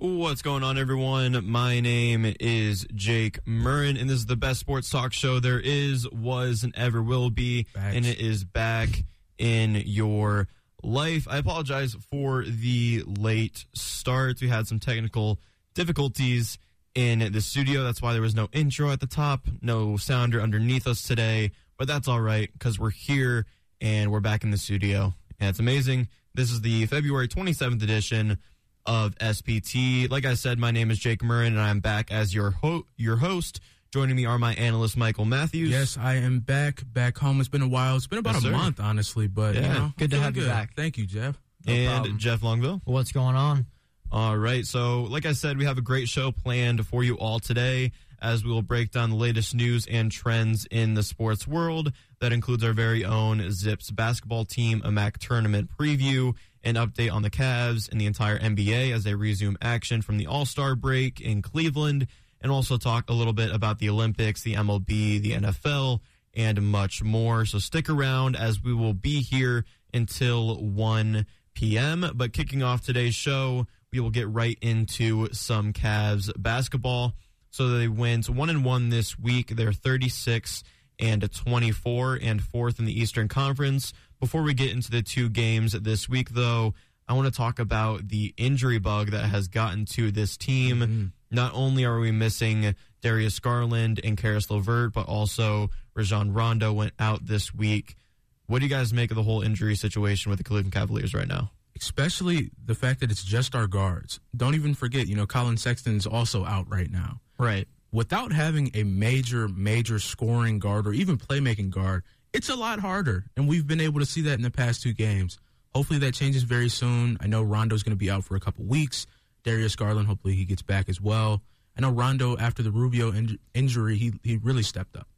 What's going on, everyone? My name is Jake Murrin, and this is the best sports talk show there is, was, and ever will be. Facts. And it is back in your life. I apologize for the late start. We had some technical difficulties in the studio. That's why there was no intro at the top, no sounder underneath us today. But that's all right because we're here and we're back in the studio. And it's amazing. This is the February 27th edition of SPT. Like I said, my name is Jake Murrin, and I'm back as your ho- your host. Joining me are my analyst Michael Matthews. Yes, I am back, back home. It's been a while. It's been about Yes, a sir. month, honestly, but you Yeah. know, Good to feeling have you back. Thank you, Jeff. No and problem. Jeff Longville. What's going on? All right. So, like I said, we have a great show planned for you all today as we will break down the latest news and trends in the sports world. That includes our very own Zips basketball team, a MAC tournament preview, an update on the Cavs and the entire NBA as they resume action from the All Star break in Cleveland, and also talk a little bit about the Olympics, the MLB, the NFL, and much more. So, stick around as we will be here until 1 p.m. But kicking off today's show, we will get right into some Cavs basketball. So they went one and one this week. They're 36 and 24 and fourth in the Eastern Conference. Before we get into the two games this week, though, I want to talk about the injury bug that has gotten to this team. Mm-hmm. Not only are we missing Darius Garland and Caris LeVert, but also Rajon Rondo went out this week. What do you guys make of the whole injury situation with the Cleveland Cavaliers right now? Especially the fact that it's just our guards. Don't even forget, you know, Collin Sexton's also out right now. Right. Without having a major, major scoring guard or even playmaking guard, it's a lot harder. And we've been able to see that in the past two games. Hopefully that changes very soon. I know Rondo's going to be out for a couple weeks. Darius Garland, hopefully he gets back as well. I know Rondo, after the Rubio in- injury, he, he really stepped up.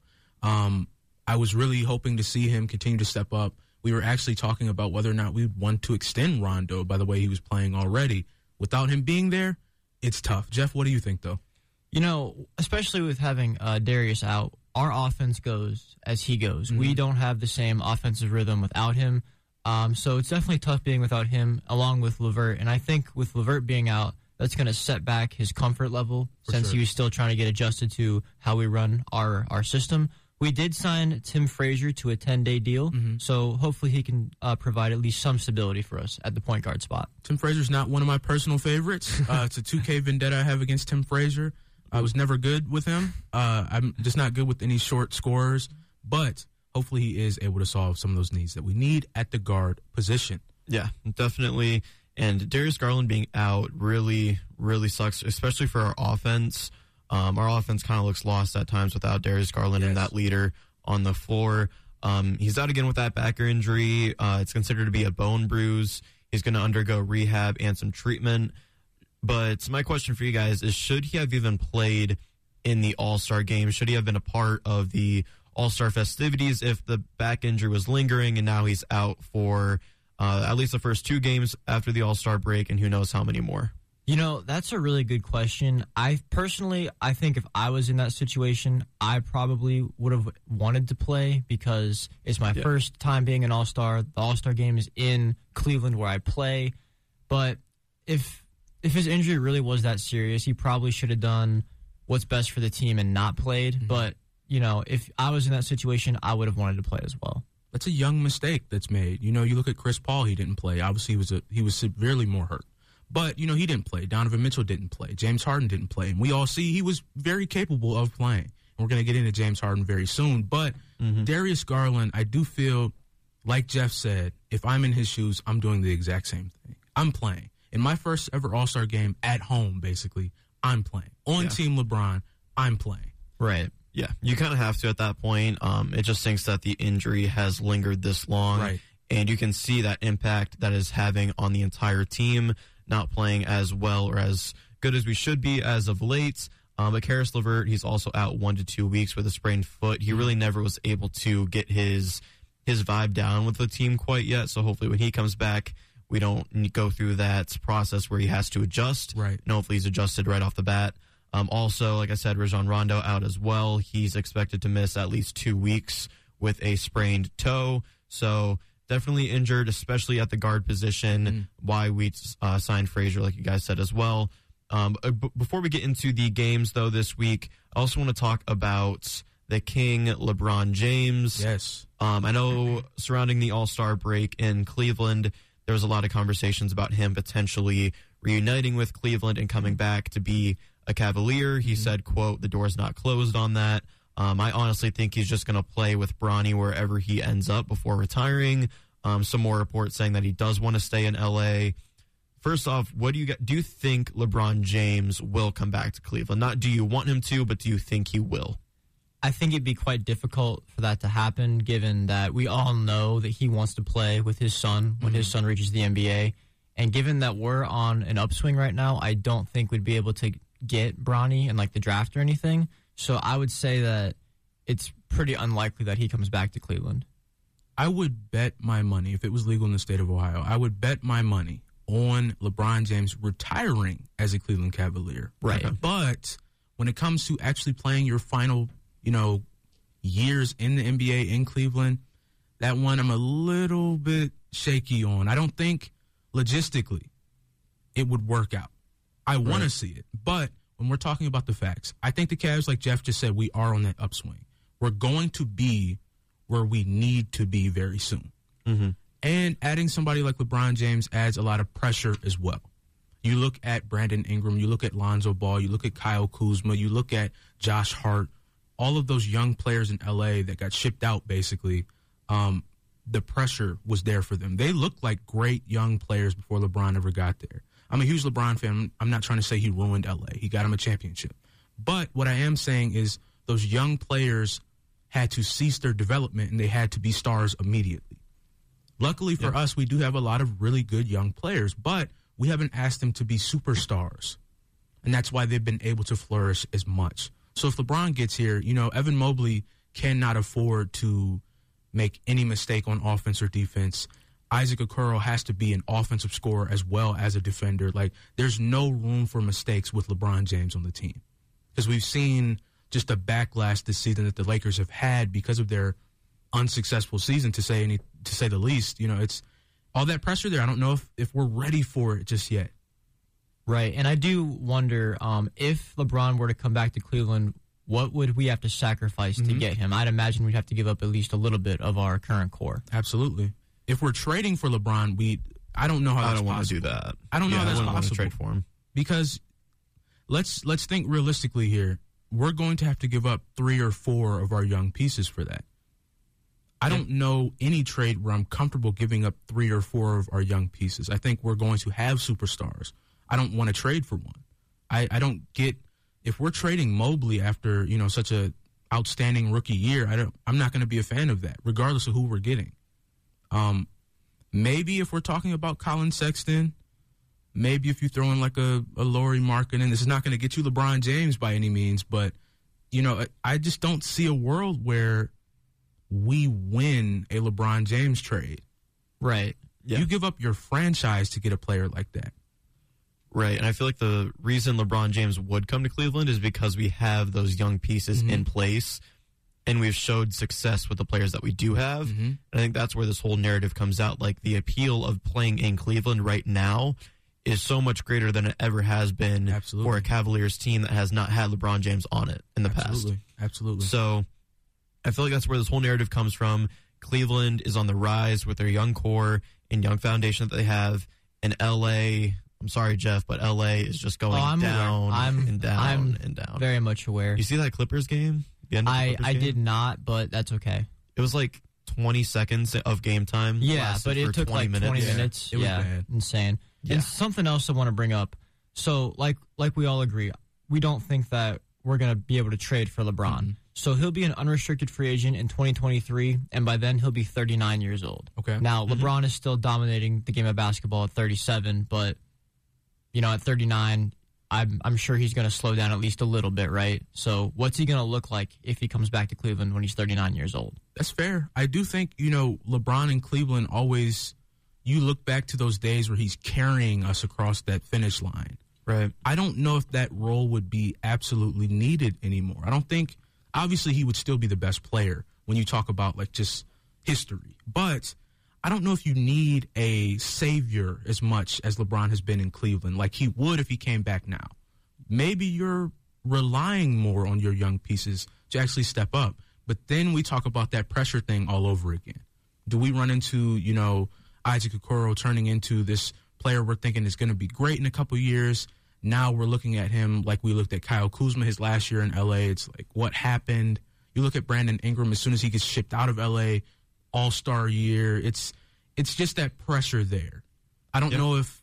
Um, I was really hoping to see him continue to step up. We were actually talking about whether or not we'd want to extend Rondo by the way he was playing already. Without him being there, it's tough. Jeff, what do you think, though? You know, especially with having uh, Darius out, our offense goes as he goes. We don't have the same offensive rhythm without him. Um, so it's definitely tough being without him, along with Levert. And I think with Levert being out, that's going to set back his comfort level since sure. he was still trying to get adjusted to how we run our, our system. We did sign Tim Frazier to a 10 day deal, so hopefully he can uh, provide at least some stability for us at the point guard spot. Tim Frazier's not one of my personal favorites. Uh, it's a 2K vendetta I have against Tim Frazier. I was never good with him. Uh, I'm just not good with any short scorers, but hopefully he is able to solve some of those needs that we need at the guard position. Yeah, definitely. And Darius Garland being out really, really sucks, especially for our offense. Um, our offense kind of looks lost at times without Darius Garland and that leader on the floor. Um, he's out again with that back injury. Uh, it's considered to be a bone bruise. He's going to undergo rehab and some treatment. But my question for you guys is should he have even played in the All Star game? Should he have been a part of the All Star festivities if the back injury was lingering and now he's out for uh, at least the first two games after the All Star break and who knows how many more? You know, that's a really good question. I personally, I think if I was in that situation, I probably would have wanted to play because it's my Yeah. first time being an All Star. The All Star game is in Cleveland where I play. But if if his injury really was that serious, he probably should have done what's best for the team and not played. Mm-hmm. But you know, if I was in that situation, I would have wanted to play as well. That's a young mistake that's made. You know, you look at Chris Paul; he didn't play. Obviously, he was a, he was severely more hurt. But you know, he didn't play. Donovan Mitchell didn't play. James Harden didn't play, and we all see he was very capable of playing. We're going to get into James Harden very soon. But mm-hmm. Darius Garland, I do feel like Jeff said, if I'm in his shoes, I'm doing the exact same thing. I'm playing in my first ever All Star game at home. Basically, I'm playing on Yeah. Team LeBron. I'm playing. Right. Yeah, you kind of have to at that point. Um, it just thinks that the injury has lingered this long, Right. and you can see that impact that is having on the entire team, not playing as well or as good as we should be as of late. Um, but Caris LeVert, he's also out one to two weeks with a sprained foot. He really never was able to get his his vibe down with the team quite yet. So hopefully, when he comes back, we don't go through that process where he has to adjust. Right. And hopefully, he's adjusted right off the bat. Um, also, like I said, Rajon Rondo out as well. He's expected to miss at least two weeks with a sprained toe. So definitely injured, especially at the guard position. Why we uh, signed Frazier, like you guys said as well. Um, uh, b- before we get into the games, though, this week, I also want to talk about the King, LeBron James. Yes. Um, I know surrounding the All Star break in Cleveland, there was a lot of conversations about him potentially reuniting with Cleveland and coming back to be a Cavalier. He said, "quote The door's not closed on that." Um, I honestly think he's just going to play with Bronny wherever he ends up before retiring. Um, some more reports saying that he does want to stay in LA. First off, what do you? Do you think LeBron James will come back to Cleveland? Not do you want him to, but do you think he will? I think it'd be quite difficult for that to happen, given that we all know that he wants to play with his son when his mm-hmm. son reaches the NBA. And given that we're on an upswing right now, I don't think we'd be able to get Bronny in like the draft or anything. So I would say that it's pretty unlikely that he comes back to Cleveland. I would bet my money, if it was legal in the state of Ohio, I would bet my money on LeBron James retiring as a Cleveland Cavalier. Right. But when it comes to actually playing your final, you know, years in the NBA in Cleveland, that one I'm a little bit shaky on. I don't think logistically it would work out. I want to see it. But when we're talking about the facts, I think the Cavs, like Jeff just said, we are on that upswing. We're going to be where we need to be very soon. Mm-hmm. And adding somebody like LeBron James adds a lot of pressure as well. You look at Brandon Ingram, you look at Lonzo Ball, you look at Kyle Kuzma, you look at Josh Hart, all of those young players in LA that got shipped out basically. Um, the pressure was there for them. They looked like great young players before LeBron ever got there. I'm a huge LeBron fan. I'm not trying to say he ruined LA. He got him a championship. But what I am saying is those young players had to cease their development and they had to be stars immediately. Luckily for us, we do have a lot of really good young players, but we haven't asked them to be superstars. And that's why they've been able to flourish as much. So if LeBron gets here, you know, Evan Mobley cannot afford to make any mistake on offense or defense. Isaac Okoro has to be an offensive scorer as well as a defender. Like, there's no room for mistakes with LeBron James on the team. Because we've seen just the backlash this season that the Lakers have had because of their unsuccessful season, to say any, to say the least. You know, it's all that pressure there. I don't know if, if we're ready for it just yet. Right. And I do wonder um, if LeBron were to come back to Cleveland, what would we have to sacrifice to get him? I'd imagine we'd have to give up at least a little bit of our current core. Absolutely. If we're trading for LeBron, we I don't know how I that's don't want to do that. I don't know how that's I wouldn't to possible. trade for him. because let's let's think realistically here. We're going to have to give up three or four of our young pieces for that. I don't know any trade where I'm comfortable giving up three or four of our young pieces. I think we're going to have superstars. I don't want to trade for one. I, I don't get if we're trading Mobley after you know such a outstanding rookie year. I don't. I'm not going to be a fan of that, regardless of who we're getting. Um, maybe if we're talking about Collin Sexton, maybe if you throw in like a, a Lauri and this is not going to get you LeBron James by any means, but you know, I, I just don't see a world where we win a LeBron James trade. Right. Yeah. You give up your franchise to get a player like that. Right. And I feel like the reason LeBron James would come to Cleveland is because we have those young pieces mm-hmm. in place and we've showed success with the players that we do have. Mm-hmm. And I think that's where this whole narrative comes out. Like the appeal of playing in Cleveland right now is so much greater than it ever has been Absolutely. for a Cavaliers team that has not had LeBron James on it in the past. Absolutely, absolutely. So I feel like that's where this whole narrative comes from. Cleveland is on the rise with their young core and young foundation that they have. And LA, I'm sorry, Jeff, but LA is just going Oh, I'm aware. down I'm- and down I'm and down. Very much aware. you see that Clippers game? The end of the I, Clippers I game? did not, but that's okay. It was like 20 seconds of game time. Yeah, but it took 20 like minutes. 20 Yeah, minutes. it was yeah, bad. insane. Yeah. And something else I want to bring up. So, like, like we all agree, we don't think that we're going to be able to trade for LeBron. Mm-hmm. So he'll be an unrestricted free agent in 2023, and by then he'll be 39 years old. Okay. Now Mm-hmm. LeBron is still dominating the game of basketball at 37, but you know at 39, I'm I'm sure he's going to slow down at least a little bit, right? So what's he going to look like if he comes back to Cleveland when he's 39 years old? That's fair. I do think, you know, LeBron in Cleveland always, you look back to those days where he's carrying us across that finish line. Right. I don't know if that role would be absolutely needed anymore. I don't think, obviously, he would still be the best player when you talk about like just history. But I don't know if you need a savior as much as LeBron has been in Cleveland, like he would if he came back now. maybe you're relying more on your young pieces to actually step up. But then we talk about that pressure thing all over again. Do we run into, you know, Isaac Okoro turning into this player we're thinking is going to be great in a couple years? Now we're looking at him like we looked at Kyle Kuzma his last year in LA. It's like, what happened? You look at Brandon Ingram as soon as he gets shipped out of LA, all star year. It's it's just that pressure there. I don't Yep. know if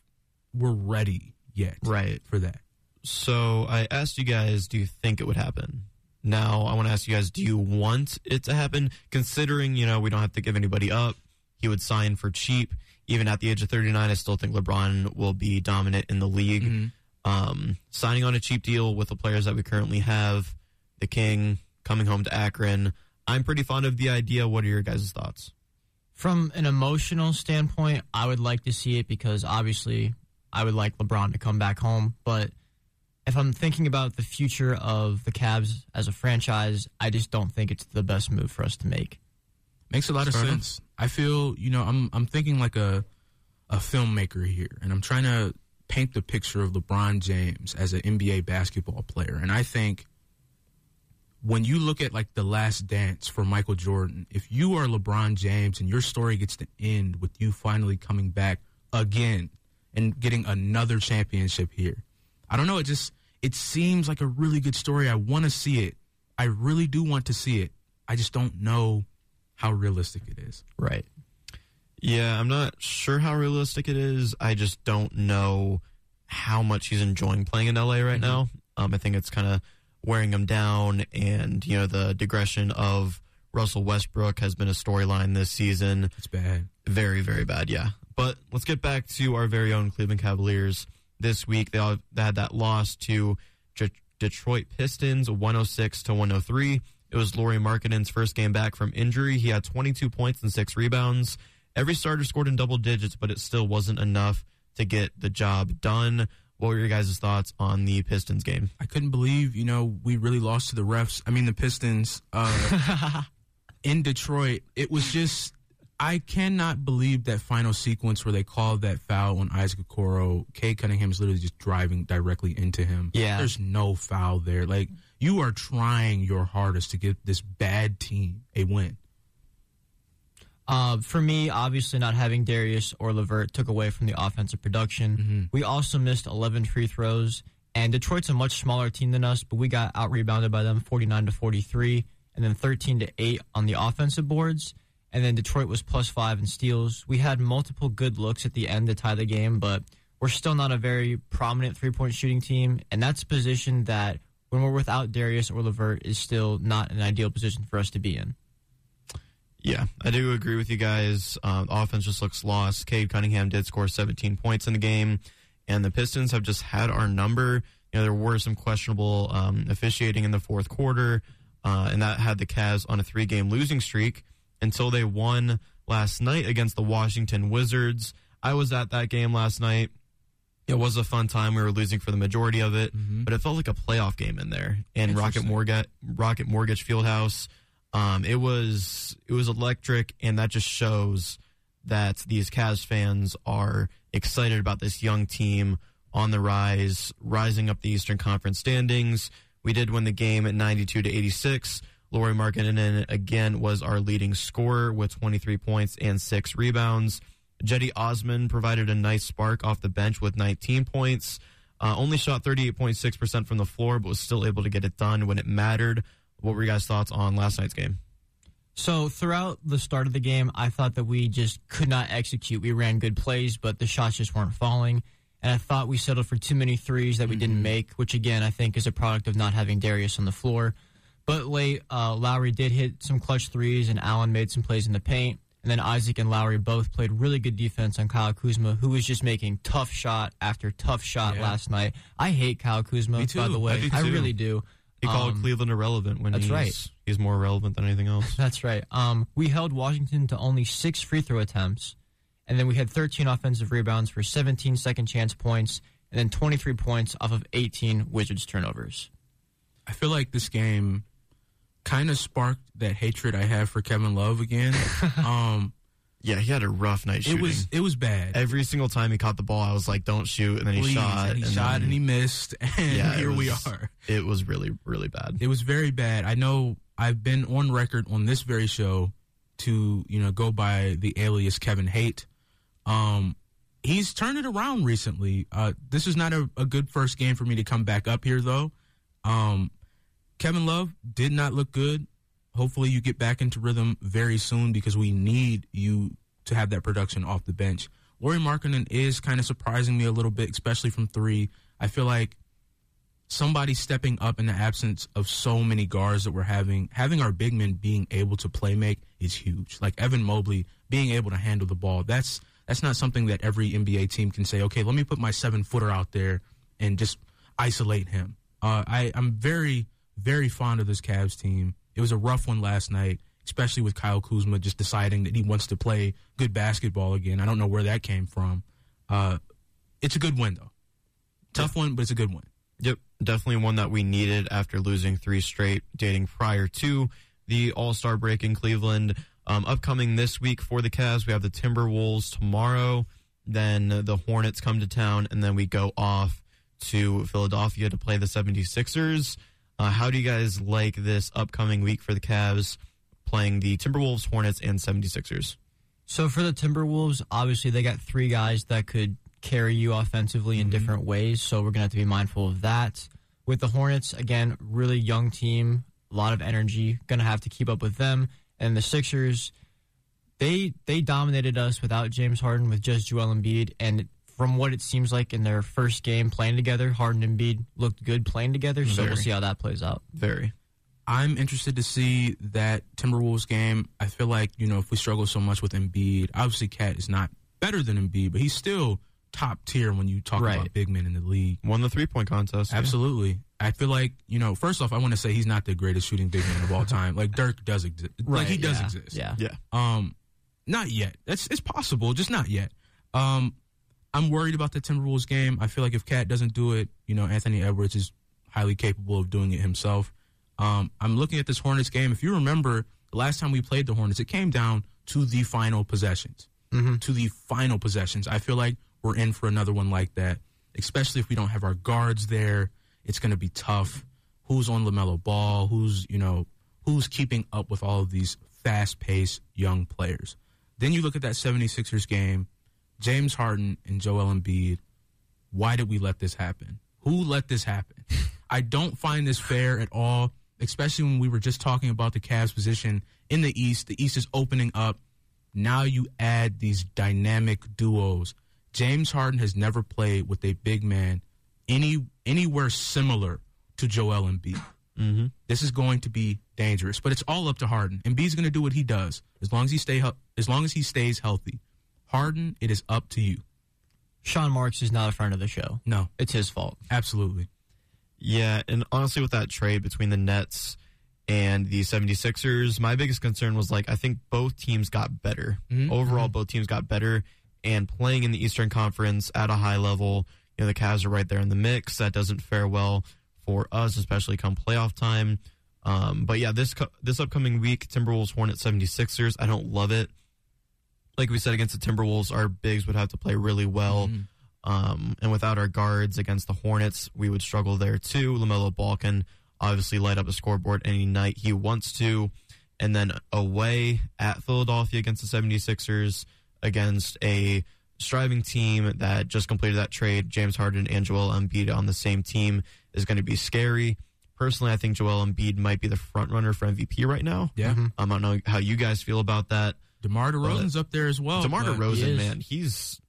we're ready yet Right. for that. So I asked you guys, do you think it would happen? Now I want to ask you guys, do you want it to happen? Considering you know we don't have to give anybody up, he would sign for cheap. Even at the age of 39, I still think LeBron will be dominant in the league. Um, signing on a cheap deal with the players that we currently have, the King coming home to Akron. I'm pretty fond of the idea. What are your guys' thoughts? From an emotional standpoint, I would like to see it because obviously I would like LeBron to come back home. But if I'm thinking about the future of the Cavs as a franchise, I just don't think it's the best move for us to make. Makes a lot of Fair enough. sense. I feel, you know, I'm I'm thinking like a a filmmaker here, and I'm trying to paint the picture of LeBron James as an NBA basketball player. And I think when you look at like the last dance for Michael Jordan, if you are LeBron James and your story gets to end with you finally coming back again and getting another championship here. I don't know, it just it seems like a really good story. I want to see it. I really do want to see it. I just don't know how realistic it is. Right. Yeah, I'm not sure how realistic it is. I just don't know how much he's enjoying playing in LA right now. Um, I think it's kind of wearing him down, and you know the digression of Russell Westbrook has been a storyline this season. It's bad. Very, very bad. Yeah, but let's get back to our very own Cleveland Cavaliers. This week they, all, they had that loss to D- Detroit Pistons, 106 to 103. It was Lauri Markkanen's first game back from injury. He had 22 points and six rebounds. Every starter scored in double digits, but it still wasn't enough to get the job done. What were your guys' thoughts on the Pistons game? I couldn't believe, you know, we really lost to the refs. I mean, the Pistons uh, in Detroit. It was just, I cannot believe that final sequence where they called that foul on Isaac Okoro. Cade Cunningham is literally just driving directly into him. Yeah. There's no foul there. Like, you are trying your hardest to get this bad team a win. Uh, for me, obviously not having Darius or Levert took away from the offensive production. We also missed 11 free throws, and Detroit's a much smaller team than us, but we got out rebounded by them 49 to 43, and then 13 to 8 on the offensive boards. And then Detroit was plus five in steals. We had multiple good looks at the end to tie the game, but we're still not a very prominent three point shooting team, and that's a position that when we're without Darius or Levert is still not an ideal position for us to be in. Yeah, I do agree with you guys. The offense just looks lost. Cade Cunningham did score 17 points in the game, and the Pistons have just had our number. You know, there were some questionable um, officiating in the fourth quarter, uh, and that had the Cavs on a three-game losing streak until they won last night against the Washington Wizards. I was at that game last night. It was a fun time. We were losing for the majority of it, but it felt like a playoff game in there. And Rocket Mortgage, Rocket Mortgage Fieldhouse, um, it was it was electric, and that just shows that these Cavs fans are excited about this young team on the rise, rising up the Eastern Conference standings. We did win the game at 92 to 86. Lauri Markkanen again was our leading scorer with 23 points and six rebounds. Cedi Osman provided a nice spark off the bench with 19 points. Uh, only shot 38.6% from the floor, but was still able to get it done when it mattered. What were your guys' thoughts on last night's game? So throughout the start of the game, I thought that we just could not execute. We ran good plays, but the shots just weren't falling. And I thought we settled for too many threes that we didn't make, which again I think is a product of not having Darius on the floor. But late, uh, Lauri did hit some clutch threes, and Allen made some plays in the paint. And then Isaac and Lauri both played really good defense on Kyle Kuzma, who was just making tough shot after tough shot Yeah. last night. I hate Kyle Kuzma, by the way. I I really do. He called Um, Cleveland irrelevant when that's he's, right. he's more relevant than anything else. That's right. Um, we held Washington to only six free throw attempts, and then we had 13 offensive rebounds for 17 second chance points, and then 23 points off of 18 Wizards turnovers. I feel like this game kind of sparked that hatred I have for Kevin Love again. um, Yeah, he had a rough night shooting. It was it was bad. Every single time he caught the ball, I was like, "Don't shoot!" And then he Please, shot. and he shot then- and he missed, and Yeah, here we are. It was really, really bad. It was very bad. I know I've been on record on this very show to you know go by the alias Kevin Hate. Um, he's turned it around recently. Uh, this is not a, a good first game for me to come back up here though. Um, Kevin Love did not look good. Hopefully, you get back into rhythm very soon because we need you to have that production off the bench. Lauri Markkanen is kind of surprising me a little bit, especially from three. I feel like somebody stepping up in the absence of so many guards that we're having, having our big men being able to play make is huge. Like Evan Mobley being able to handle the ball. That's that's not something that every NBA team can say, okay, let me put my seven footer out there and just isolate him. Uh, I, I'm very, very fond of this Cavs team. It was a rough one last night, especially with Kyle Kuzma just deciding that he wants to play good basketball again. I don't know where that came from. Uh, it's a good win, though. Tough one, but it's a good win. Yep, definitely one that we needed after losing three straight dating prior to the All Star break in Cleveland. Um, upcoming this week for the Cavs, we have the Timberwolves tomorrow. Then the Hornets come to town, and then we go off to Philadelphia to play the 76ers. Uh, how do you guys like this upcoming week for the Cavs playing the Timberwolves, Hornets, and 76ers? So for the Timberwolves, obviously they got three guys that could carry you offensively in different ways. So we're gonna have to be mindful of that. With the Hornets, again, really young team, a lot of energy. Gonna have to keep up with them. And the Sixers, they they dominated us without James Harden, with just Joel Embiid. And from what it seems like in their first game playing together, Harden and Embiid looked good playing together. So we'll see how that plays out. Very. I'm interested to see that Timberwolves game. I feel like, you know, if we struggle so much with Embiid, obviously KAT is not better than Embiid, but he's still top tier when you talk Right. about big men in the league. Won the three point contest. yeah. Absolutely. I feel like, you know, first off, I want to say he's not the greatest shooting big man of all time. Like Dirk does exist. like he does yeah, exist. Yeah. Yeah. Um, not yet. That's it's possible, just not yet. Um, I'm worried about the Timberwolves game. I feel like if KAT doesn't do it, you know, Anthony Edwards is highly capable of doing it himself. Um, I'm looking at this Hornets game. If you remember, the last time we played the Hornets, it came down to the final possessions. To the final possessions. I feel like we're in for another one like that, especially if we don't have our guards there. It's going to be tough. Who's on LaMelo Ball? Who's, you know, who's keeping up with all of these fast paced young players? Then you look at that 76ers game, James Harden and Joel Embiid. Why did we let this happen? Who let this happen? I don't find this fair at all, especially when we were just talking about the Cavs position in the East. The East is opening up. Now you add these dynamic duos. James Harden has never played with a big man any anywhere similar to Joel Embiid. Mm-hmm. This is going to be dangerous, but it's all up to Harden. Embiid's going to do what he does as long as he stay as long as he stays healthy. Harden, it is up to you. Sean Marks is not a friend of the show. No, It's his fault. absolutely. Yeah, and honestly, with that trade between the Nets and the 76ers, my biggest concern was like, I think both teams got better. Mhm, Overall, both teams got better. And playing in the Eastern Conference at a high level, you know, the Cavs are right there in the mix. That doesn't fare well for us, especially come playoff time. Um, but yeah, this co- this upcoming week, Timberwolves, Hornets, 76ers, I don't love it. Like we said against the Timberwolves, our bigs would have to play really well. Mhm. Um, and without our guards against the Hornets, we would struggle there too. LaMelo Ball can obviously light up a scoreboard any night he wants to. And then away at Philadelphia against the 76ers, against a striving team that just completed that trade, James Harden and Joel Embiid on the same team is going to be scary. Personally, I think Joel Embiid might be the front runner for MVP right now. Yeah. Um, I don't know how you guys feel about that. DeMar DeRozan's up there as well. DeMar but- DeRozan, is. man, he's.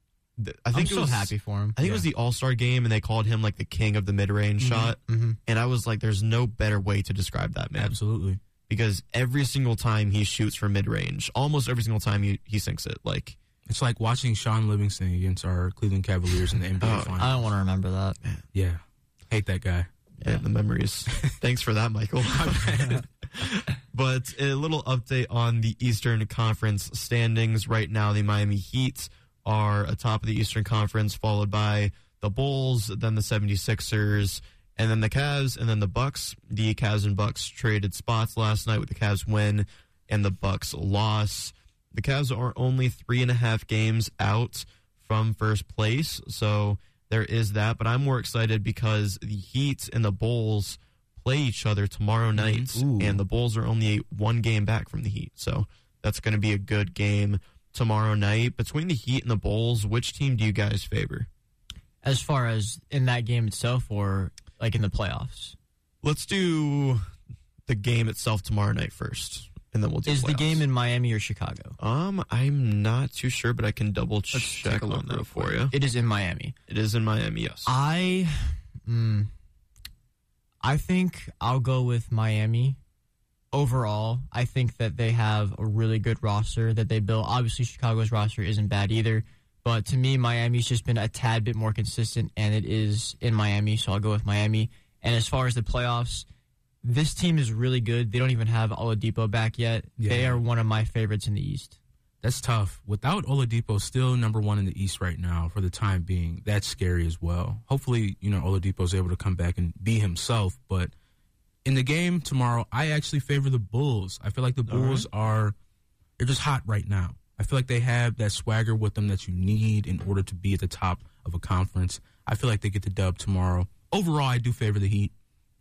th- I I'm think it so was, happy for him. I think it was the All Star game, and they called him like the king of the mid range shot. Mhm. And I was like, "There's no better way to describe that man Absolutely. because every single time he shoots from mid range, almost every single time he, he sinks it. Like, It's like watching Shaun Livingston against our Cleveland Cavaliers in the NBA Oh, Finals. I don't want to remember that. yeah. Hate that guy. yeah, the memories. Thanks for that, Michael. but a little update on the Eastern Conference standings right now. The Miami Heat are atop of the Eastern Conference, followed by the Bulls, then the 76ers, and then the Cavs, and then the Bucks. The Cavs and Bucks traded spots last night with the Cavs win and the Bucks loss. the Cavs are only three and a half games out from first place, so there is that. But I'm more excited because the Heat and the Bulls play each other tomorrow night, Ooh. and the Bulls are only one game back from the Heat, so that's going to be a good game tomorrow night. Between the Heat and the Bulls, which team do you guys favor? As far as in that game itself, or like in the playoffs, Let's do the game itself tomorrow night first, and then we'll do is the game in Miami or Chicago? Um, I'm not too sure, but I can double check take a look on that for you. It is in Miami. It is in Miami, yes. I, mm, I think I'll go with Miami. Overall, I think that they have a really good roster that they built. Obviously, Chicago's roster isn't bad either, but to me, Miami's just been a tad bit more consistent, and it is in Miami, so I'll go with Miami. And as far as the playoffs, this team is really good. They don't even have Oladipo back yet. They are one of my favorites in the East. That's tough. Without Oladipo still number one in the East right now for the time being, that's scary as well. Hopefully, you know, Oladipo's able to come back and be himself. But in the game tomorrow, I actually favor the Bulls. I feel like the Bulls are they're just hot right now. I feel like they have that swagger with them that you need in order to be at the top of a conference. I feel like they get the dub tomorrow. Overall, I do favor the Heat.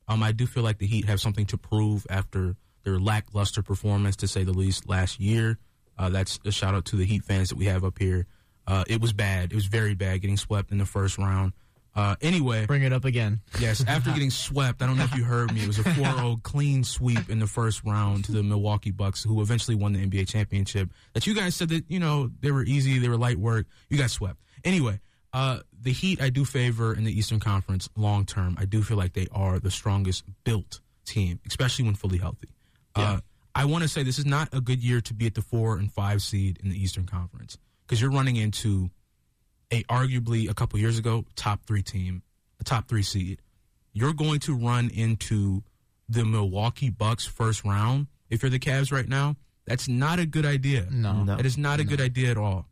Um, I do feel like the Heat have something to prove after their lackluster performance, to say the least, last year. Uh, that's a shout out to the Heat fans that we have up here. Uh, it was bad. It was very bad getting swept in the first round. Uh, anyway, Bring it up again. yes, after getting swept, I don't know if you heard me. It was a 4 0 clean sweep in the first round to the Milwaukee Bucks, who eventually won the NBA championship. That you guys said that, you know, they were easy, they were light work. You got swept. Anyway, uh, the Heat I do favor in the Eastern Conference long term. I do feel like they are the strongest built team, especially when fully healthy. Uh, I want to say this is not a good year to be at the four and five seed in the Eastern Conference because you're running into a arguably a couple years ago top three team, a top three seed. You're going to run into the Milwaukee Bucks first round if you're the Cavs right now. That's not a good idea. No. No. That is not a good idea at all.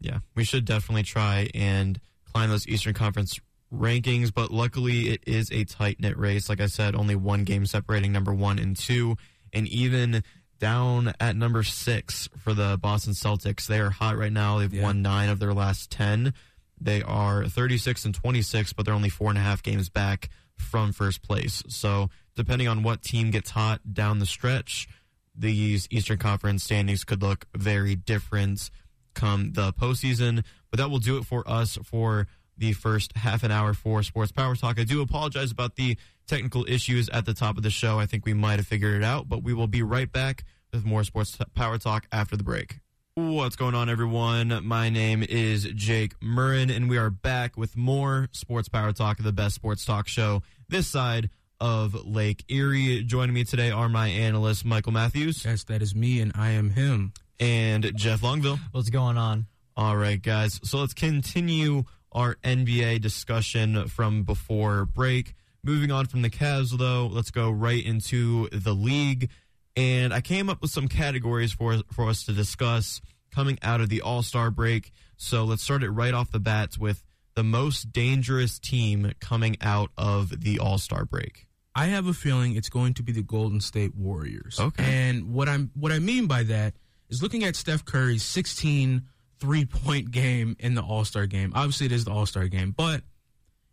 yeah, we should definitely try and climb those Eastern Conference rankings, but luckily it is a tight knit race. Like I said, only one game separating number one and two, and even down at number six for the Boston Celtics. They are hot right now. They've Yeah. won nine of their last 10. They are 36 and 26, but they're only four and a half games back from first place. So, depending on what team gets hot down the stretch, these Eastern Conference standings could look very different come the postseason. But that will do it for us for the first half an hour for Sports Power Talk. I do apologize about the technical issues at the top of the show. I think we might have figured it out, but we will be right back with more Sports Power Talk after the break. What's going on, everyone? My name is Jake Murrin, and we are back with more Sports Power Talk, the best sports talk show this side of Lake Erie. Joining me today are my analysts, Michael Matthews Yes, that is me, and I am him. and Jeff Longville. What's going on? All right, guys. So let's continue our NBA discussion from before break. Moving on from the Cavs, though, let's go right into the league. And I came up with some categories for for us to discuss coming out of the All Star break. So let's start it right off the bat with the most dangerous team coming out of the All Star break. I have a feeling it's going to be the Golden State Warriors. Okay. And what I'm what I mean by that is looking at Steph Curry's 16 three-point game in the All-Star game. Obviously it is the All-Star game, but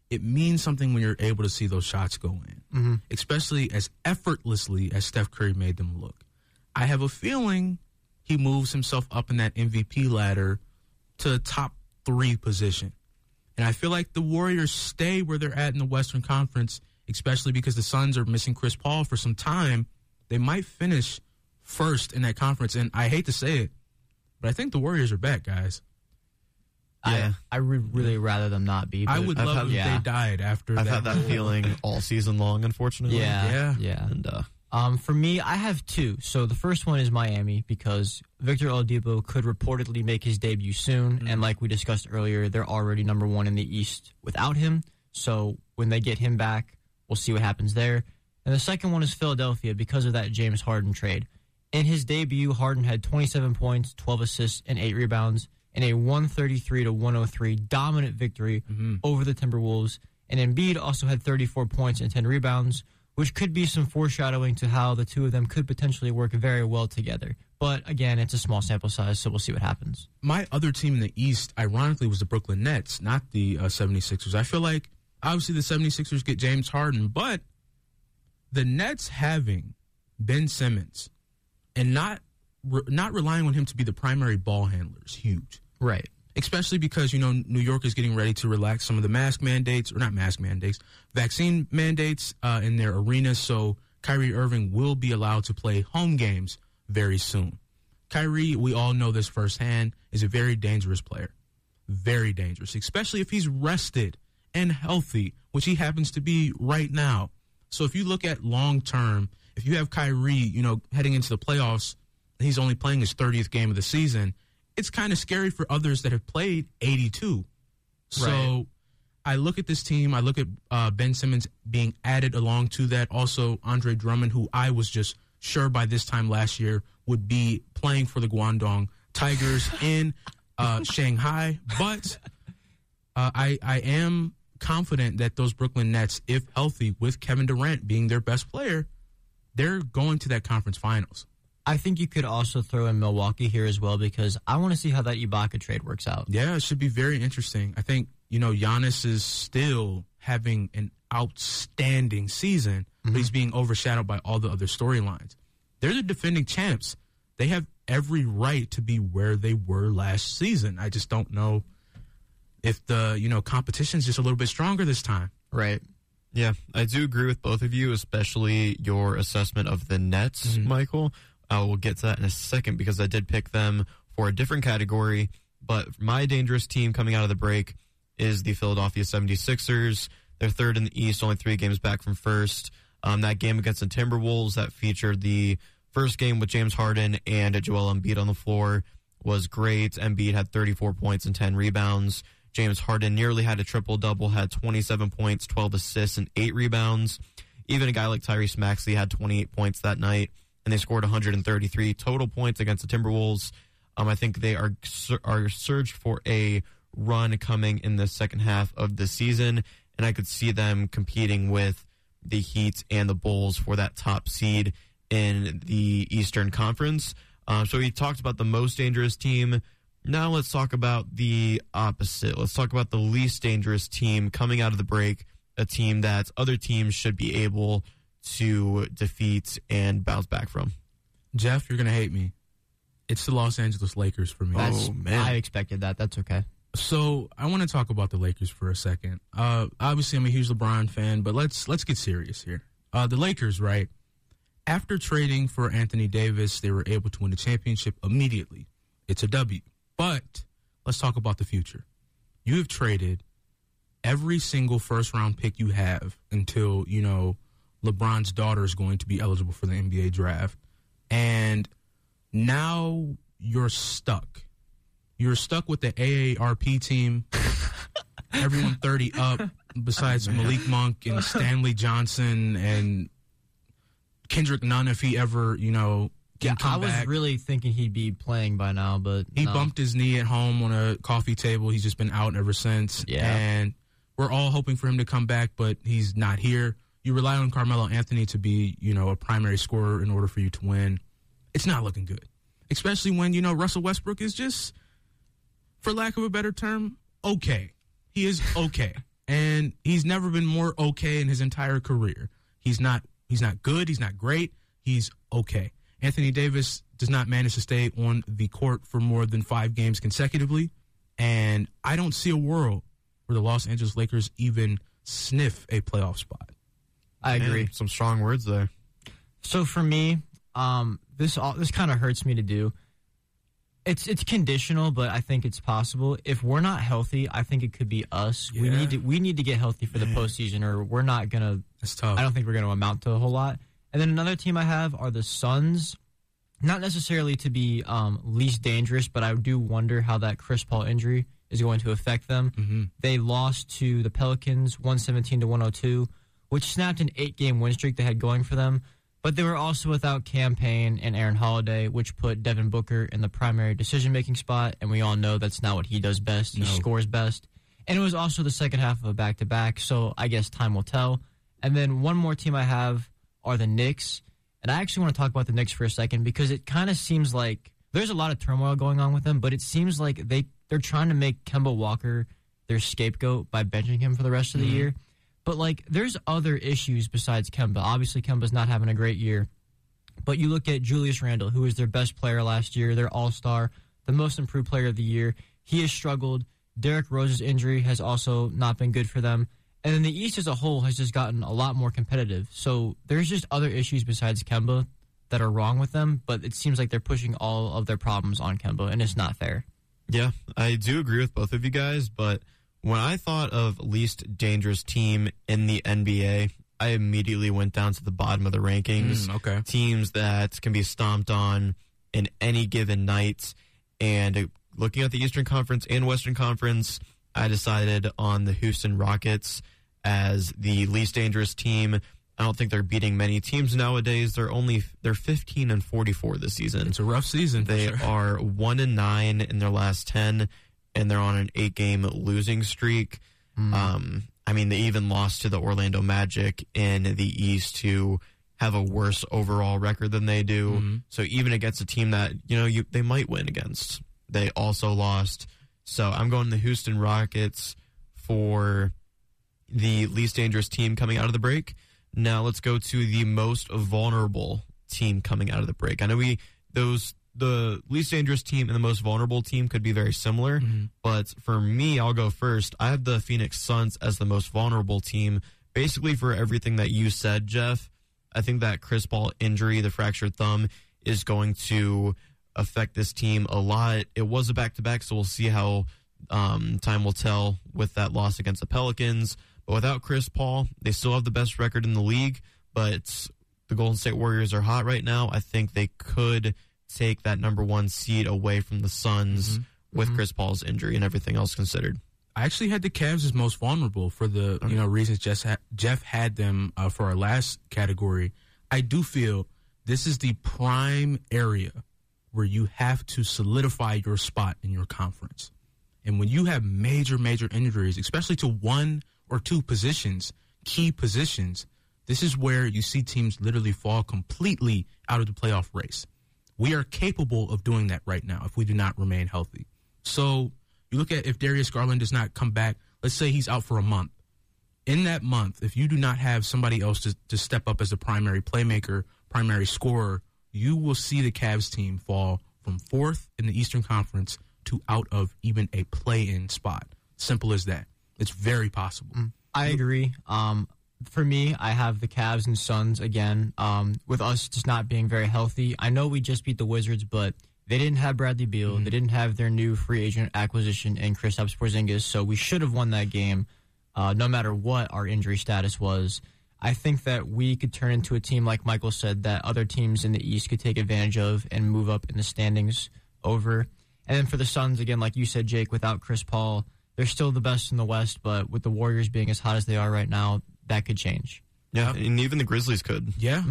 it means something when you're able to see those shots go in. Mm-hmm. Especially as effortlessly as Steph Curry made them look. I have a feeling he moves himself up in that MVP ladder to the top 3 position. And I feel like the Warriors stay where they're at in the Western Conference, especially because the Suns are missing Chris Paul for some time. They might finish first in that conference. And I hate to say it, but I think the Warriors are back, guys. Yeah. I, I would really rather them not be. I but- would I've love had- if yeah. they died after I've that. had that whole- feeling all season long, unfortunately. Yeah, Yeah. yeah. And uh, Um, for me, I have two. So the first one is Miami because Victor Oladipo could reportedly make his debut soon, and like we discussed earlier, they're already number one in the East without him. So when they get him back, we'll see what happens there. And the second one is Philadelphia because of that James Harden trade. In his debut, Harden had 27 points, 12 assists, and eight rebounds in a 133 to 103 dominant victory over the Timberwolves. And Embiid also had 34 points and 10 rebounds, which could be some foreshadowing to how the two of them could potentially work very well together. But again, it's a small sample size, so we'll see what happens. My other team in the East, ironically, was the Brooklyn Nets, not the uh, 76ers. I feel like obviously the 76ers get James Harden, but the Nets having Ben Simmons and not re- not relying on him to be the primary ball handler is huge. Right. Especially because you know New York is getting ready to relax some of the mask mandates, or not mask mandates, vaccine mandates uh, in their arenas. So Kyrie Irving will be allowed to play home games very soon. Kyrie, we all know this firsthand, is a very dangerous player. Very dangerous, especially if he's rested and healthy, which he happens to be right now. So if you look at long term, if you have Kyrie, you know, heading into the playoffs, he's only playing his 30th game of the season, it's kind of scary for others that have played 82. So Right. I look at this team, I look at uh, Ben Simmons being added along to that. Also, Andre Drummond, who I was just sure by this time last year would be playing for the Guangdong Tigers in uh, Shanghai. But uh, I, I am confident that those Brooklyn Nets, if healthy, with Kevin Durant being their best player, they're going to that conference finals. I think you could also throw in Milwaukee here as well because I want to see how that Ibaka trade works out. Yeah, it should be very interesting. I think, you know, Giannis is still having an outstanding season, but he's mm-hmm. being overshadowed by all the other storylines. They're the defending champs. They have every right to be where they were last season. I just don't know if the, you know, competition's just a little bit stronger this time. Right. Yeah, I do agree with both of you, especially your assessment of the Nets, mm-hmm. Michael. Uh, we'll get to that in a second because I did pick them for a different category. But my dangerous team coming out of the break is the Philadelphia 76ers. They're third in the East, only three games back from first. Um, that game against the Timberwolves that featured the first game with James Harden and Joel Embiid on the floor was great. Embiid had 34 points and 10 rebounds. James Harden nearly had a triple double, had 27 points, 12 assists, and 8 rebounds. Even a guy like Tyrese Maxey had 28 points that night, and they scored 133 total points against the Timberwolves. Um, I think they are are surged for a run coming in the second half of the season, and I could see them competing with the Heat and the Bulls for that top seed in the Eastern Conference. Um, so we talked about the most dangerous team. Now let's talk about the opposite. Let's talk about the least dangerous team coming out of the break, a team that other teams should be able to defeat and bounce back from. Jeff, you're going to hate me. It's the Los Angeles Lakers for me. That's, Oh, man. I expected that. That's okay. So I want to talk about the Lakers for a second. Uh, obviously, I'm a huge LeBron fan, but let's let's get serious here. Uh, the Lakers, right? After trading for Anthony Davis, they were able to win the championship immediately. It's a W. But let's talk about the future. You have traded every single first round pick you have until you know LeBron's daughter is going to be eligible for the NBA draft, and now you're stuck. You're stuck with the AARP team. Everyone 30 up, besides Malik Monk and Stanley Johnson and Kendrick Nunn, if he ever, you know, Yeah, I was back. really thinking he'd be playing by now, but He no. bumped his knee at home on a coffee table. He's just been out ever since. Yeah. And we're all hoping for him to come back, but he's not here. You rely on Carmelo Anthony to be, you know, a primary scorer in order for you to win. It's not looking good. Especially when, you know, Russell Westbrook is just, for lack of a better term, okay. He is okay. and he's never been more okay in his entire career. He's not he's not good, he's not great, he's okay. Anthony Davis does not manage to stay on the court for more than 5 games consecutively, and I don't see a world where the Los Angeles Lakers even sniff a playoff spot. I agree. Man, some strong words there. So for me, um, this all this kind of hurts me to do. It's it's conditional, but I think it's possible. If we're not healthy, I think it could be us. We need to we need to get healthy for the postseason, or we're not gonna. It's tough. I don't think we're gonna amount to a whole lot. And then another team I have are the Suns. Not necessarily to be um, least dangerous, but I do wonder how that Chris Paul injury is going to affect them. Mm-hmm. They lost to the Pelicans 117 to 102, which snapped an eight game win streak they had going for them. But they were also without Cam Payne and Aaron Holiday, which put Devin Booker in the primary decision making spot. And we all know that's not what he does best. He No. scores best. And it was also the second half of a back to back. So I guess time will tell. And then one more team I have are the Knicks. And I actually want to talk about the Knicks for a second because it kind of seems like there's a lot of turmoil going on with them, but it seems like they they're trying to make Kemba Walker their scapegoat by benching him for the rest of the Mm-hmm. year. But like, there's other issues besides Kemba. Obviously, Kemba's not having a great year. But you look at Julius Randle, who was their best player last year, their All Star, the most improved player of the year. He has struggled. Derrick Rose's injury has also not been good for them. And then the East as a whole has just gotten a lot more competitive. So there's just other issues besides Kemba that are wrong with them, but it seems like they're pushing all of their problems on Kemba, and it's not fair. Yeah, I do agree with both of you guys, but when I thought of least dangerous team in the NBA, I immediately went down to the bottom of the rankings. Mm, okay. Teams that can be stomped on in any given night. And looking at the Eastern Conference and Western Conference, I decided on the Houston Rockets as the least dangerous team. I don't think they're beating many teams nowadays. They're only they're 15 and 44 this season. It's a rough season. They sure. are one and nine in their last ten, and they're on an eight game losing streak. Um, I mean, they even lost to the Orlando Magic in the East, who have a worse overall record than they do. So even against a team that you know you they might win against, they also lost. So I'm going the Houston Rockets for the least dangerous team coming out of the break. Now let's go to the most vulnerable team coming out of the break. I know we those the least dangerous team and the most vulnerable team could be very similar, but for me, I'll go first. I have the Phoenix Suns as the most vulnerable team, basically for everything that you said, Jeff. I think that Chris Paul injury, the fractured thumb, is going to affect this team a lot. It was a back to back, so we'll see how um, time will tell with that loss against the Pelicans. But without Chris Paul, they still have the best record in the league. But the Golden State Warriors are hot right now. I think they could take that number one seed away from the Suns with Chris Paul's injury and everything else considered. I actually had the Cavs as most vulnerable for the you know reasons Jeff ha- Jeff had them uh, for our last category. I do feel this is the prime area where you have to solidify your spot in your conference. And when you have major, major injuries, especially to one or two positions, key positions, this is where you see teams literally fall completely out of the playoff race. We are capable of doing that right now if we do not remain healthy. So you look at if Darius Garland does not come back, let's say he's out for a month. In that month, if you do not have somebody else to, to step up as the primary playmaker, primary scorer, you will see the Cavs team fall from fourth in the Eastern Conference to out of even a play in spot. Simple as that. It's very possible. I agree. Um, for me, I have the Cavs and Suns again. Um, with us just not being very healthy, I know we just beat the Wizards, but they didn't have Bradley Beal. They didn't have their new free agent acquisition in Kristaps Porzingis, so we should have won that game, uh, no matter what our injury status was. I think that we could turn into a team, like Michael said, that other teams in the East could take advantage of and move up in the standings over. And then for the Suns, again, like you said, Jake, without Chris Paul, they're still the best in the West, but with the Warriors being as hot as they are right now, that could change. Yeah, and even the Grizzlies could Yeah.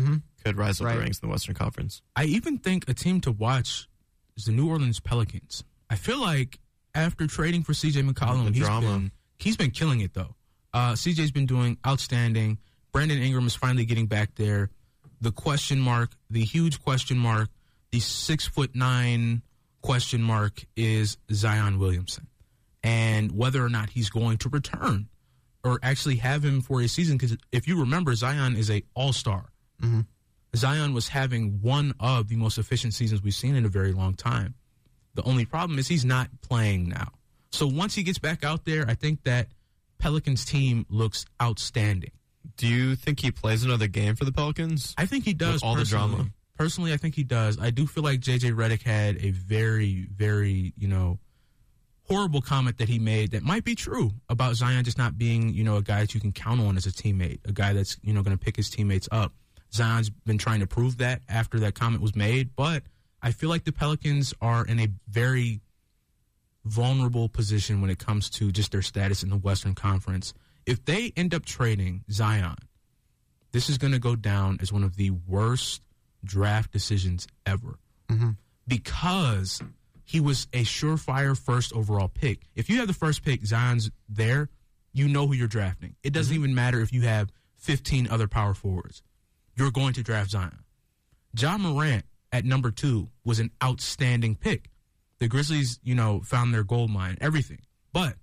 could rise up Right. the ranks in the Western Conference. I even think a team to watch is the New Orleans Pelicans. I feel like after trading for CJ McCollum, The he's drama. been he's been killing it though. Uh, CJ's been doing outstanding. Brandon Ingram is finally getting back there. The question mark, the huge question mark, the six foot nine question mark is Zion Williamson, and whether or not he's going to return or actually have him for a season. Because if you remember, Zion is a all star. Mm-hmm. Zion was having one of the most efficient seasons we've seen in a very long time. The only problem is he's not playing now. So once he gets back out there, I think that Pelicans team looks outstanding. Do you think he plays another game for the Pelicans? I think he does. With all the drama. Personally, I think he does. I do feel like JJ Redick had a very, very, you know, horrible comment that he made that might be true about Zion just not being, you know, a guy that you can count on as a teammate, a guy that's, you know, going to pick his teammates up. Zion's been trying to prove that after that comment was made, but I feel like the Pelicans are in a very vulnerable position when it comes to just their status in the Western Conference. If they end up trading Zion, this is going to go down as one of the worst draft decisions ever mm-hmm. because he was a surefire first overall pick. If you have the first pick, Zion's there, you know who you're drafting. It doesn't mm-hmm. even matter if you have 15 other power forwards. You're going to draft Zion. Ja Morant at number two was an outstanding pick. The Grizzlies, you know, found their gold mine, everything. But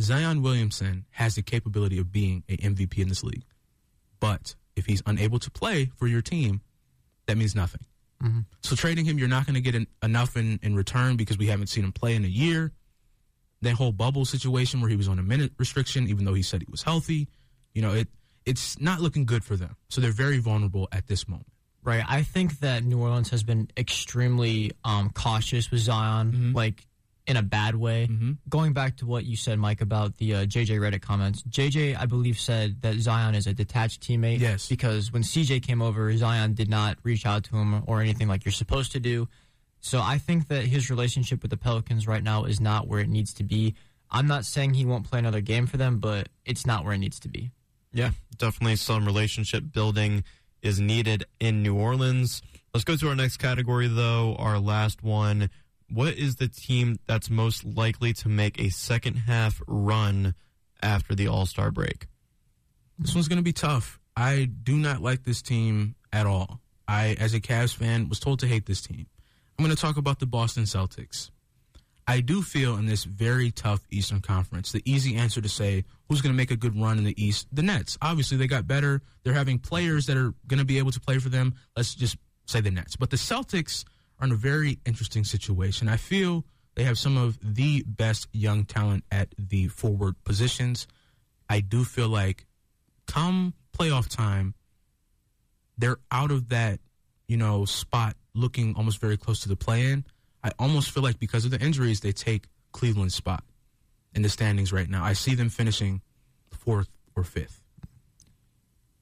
Zion Williamson has the capability of being a MVP in this league. But if he's unable to play for your team, that means nothing. Mm-hmm. So trading him, you're not going to get an, enough in, in return because we haven't seen him play in a year. That whole bubble situation where he was on a minute restriction, even though he said he was healthy, you know, it it's not looking good for them. So they're very vulnerable at this moment. Right. I think that New Orleans has been extremely um, cautious with Zion, mm-hmm. like in a bad way. Mm-hmm. Going back to what you said, Mike, about the uh, JJ Redick comments, JJ, I believe, said that Zion is a detached teammate. Yes. Because when CJ came over, Zion did not reach out to him or anything like you're supposed to do. So I think that his relationship with the Pelicans right now is not where it needs to be. I'm not saying he won't play another game for them, but it's not where it needs to be. Yeah, definitely some relationship building is needed in New Orleans. Let's go to our next category, though, our last one. What is the team that's most likely to make a second half run after the All Star break? This one's going to be tough. I do not like this team at all. I, as a Cavs fan, was told to hate this team. I'm going to talk about the Boston Celtics. I do feel in this very tough Eastern Conference, the easy answer to say who's going to make a good run in the East, the Nets. Obviously, they got better. They're having players that are going to be able to play for them. Let's just say the Nets. But the Celtics are in a very interesting situation. I feel they have some of the best young talent at the forward positions. I do feel like come playoff time, they're out of that, you know, spot looking almost very close to the play in. I almost feel like because of the injuries, they take Cleveland's spot in the standings right now. I see them finishing fourth or fifth.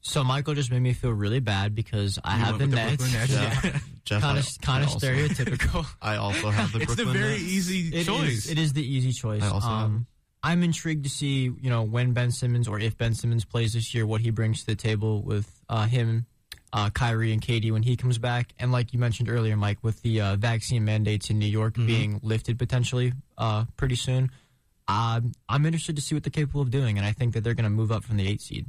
So Michael just made me feel really bad because I you have the, the Nets. Nets. Yeah. kind of kind of stereotypical. I also have the. it's Brooklyn the very Nets. easy it choice. Is, it is the easy choice. I also um, I'm intrigued to see you know when Ben Simmons or if Ben Simmons plays this year, what he brings to the table with uh, him uh, Kyrie and KD when he comes back. And like you mentioned earlier, Mike, with the uh, vaccine mandates in New York mm-hmm. being lifted potentially uh, pretty soon, uh, I'm interested to see what they're capable of doing. And I think that they're going to move up from the eight seed.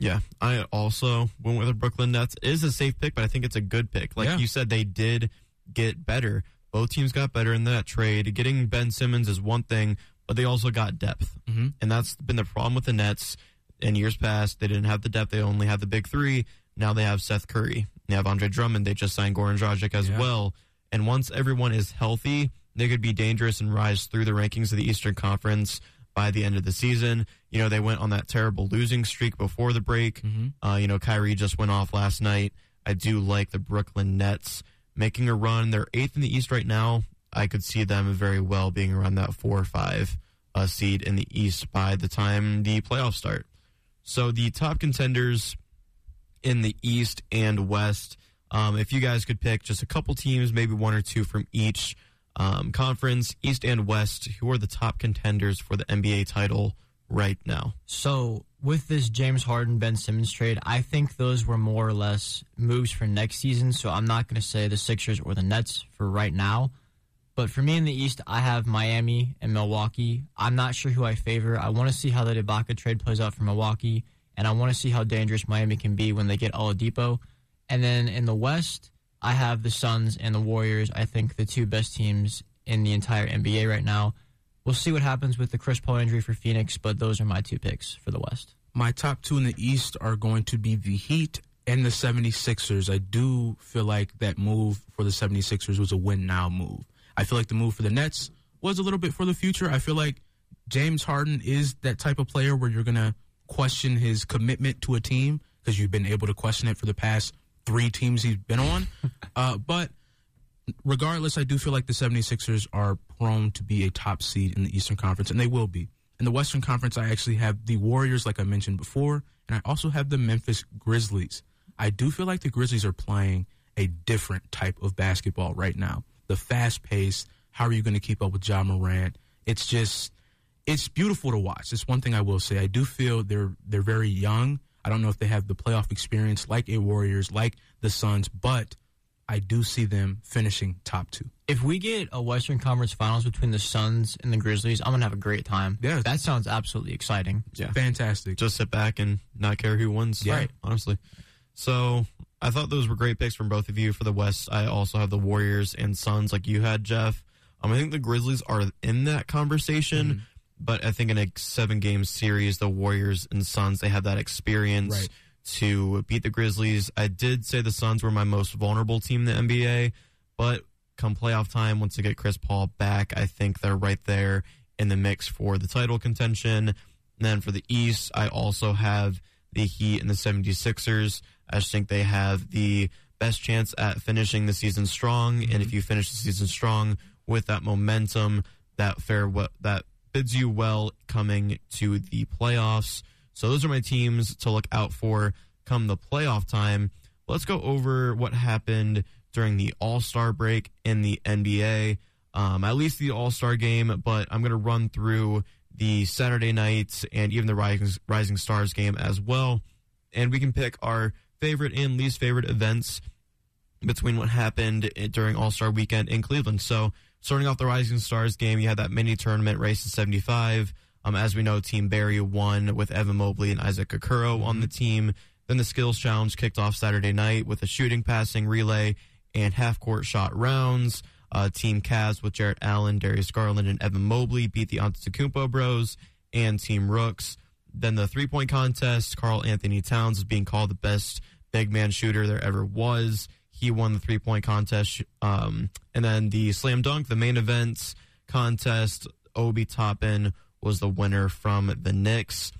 Yeah, I also went with the Brooklyn Nets. It is a safe pick, but I think it's a good pick. Like yeah. you said, they did get better. Both teams got better in that trade. Getting Ben Simmons is one thing, but they also got depth. Mm-hmm. And that's been the problem with the Nets in years past. They didn't have the depth, they only had the big three. Now they have Seth Curry. They have Andre Drummond. They just signed Goran Dragic as yeah. well. And once everyone is healthy, they could be dangerous and rise through the rankings of the Eastern Conference by the end of the season. You know, they went on that terrible losing streak before the break. Mm-hmm. Uh, you know, Kyrie just went off last night. I do like the Brooklyn Nets making a run. They're eighth in the East right now. I could see them very well being around that four or five uh, seed in the East by the time the playoffs start. So the top contenders in the East and West. Um, if you guys could pick just a couple teams, maybe one or two from each um, conference, East and West, who are the top contenders for the NBA title right now? So, with this James Harden Ben Simmons trade, I think those were more or less moves for next season. So, I'm not going to say the Sixers or the Nets for right now. But for me in the East, I have Miami and Milwaukee. I'm not sure who I favor. I want to see how the Ibaka trade plays out for Milwaukee and I want to see how dangerous Miami can be when they get Oladipo. And then in the West, I have the Suns and the Warriors. I think the two best teams in the entire NBA right now. We'll see what happens with the Chris Paul injury for Phoenix, but those are my two picks for the West. My top two in the East are going to be the Heat and the 76ers. I do feel like that move for the 76ers was a win now move. I feel like the move for the Nets was a little bit for the future. I feel like James Harden is that type of player where you're going to question his commitment to a team because you've been able to question it for the past three teams he's been on. uh, but regardless, I do feel like the 76ers are prone to be a top seed in the Eastern Conference, and they will be. In the Western Conference, I actually have the Warriors, like I mentioned before, and I also have the Memphis Grizzlies. I do feel like the Grizzlies are playing a different type of basketball right now. The fast pace, how are you going to keep up with Ja Morant? It's just it's beautiful to watch. It's one thing I will say. I do feel they're they're very young. I don't know if they have the playoff experience like a Warriors, like the Suns, but I do see them finishing top two. If we get a Western Conference Finals between the Suns and the Grizzlies, I'm gonna have a great time. Yeah, that sounds absolutely exciting. Yeah, fantastic. Just sit back and not care who wins. Yeah. Right, honestly. So I thought those were great picks from both of you for the West. I also have the Warriors and Suns, like you had, Jeff. Um, I think the Grizzlies are in that conversation, Mm-hmm. But I think in a seven game series, the Warriors and Suns they have that experience Right. to beat the Grizzlies. I did say the Suns were my most vulnerable team in the NBA, but come playoff time, once they get Chris Paul back, I think they're right there in the mix for the title contention. And then for the East, I also have the Heat and the 76ers. I just think they have the best chance at finishing the season strong. And mm-hmm. if you finish the season strong with that momentum, that fair that bids you well coming to the playoffs. So those are my teams to look out for come the playoff time. Let's go over what happened during the All Star break in the NBA. Um, at least the All Star game, but I'm going to run through the Saturday nights and even the Rising, Rising Stars game as well. And we can pick our favorite and least favorite events between what happened during All Star weekend in Cleveland. So, starting off the Rising Stars game, you had that mini tournament race to 75. Um, as we know, Team Barry won with Evan Mobley and Isaac Okoro on the team. Then the skills challenge kicked off Saturday night with a shooting, passing, relay, and half court shot rounds. Uh, Team Cavs with Jarrett Allen, Darius Garland, and Evan Mobley beat the Antetokounmpo Bros. And Team Rooks. Then the three point contest, Karl-Anthony Towns is being called the best big man shooter there ever was. He won the three point contest. Um, and then the slam dunk, the main events contest, Obi Toppin was the winner from the Knicks.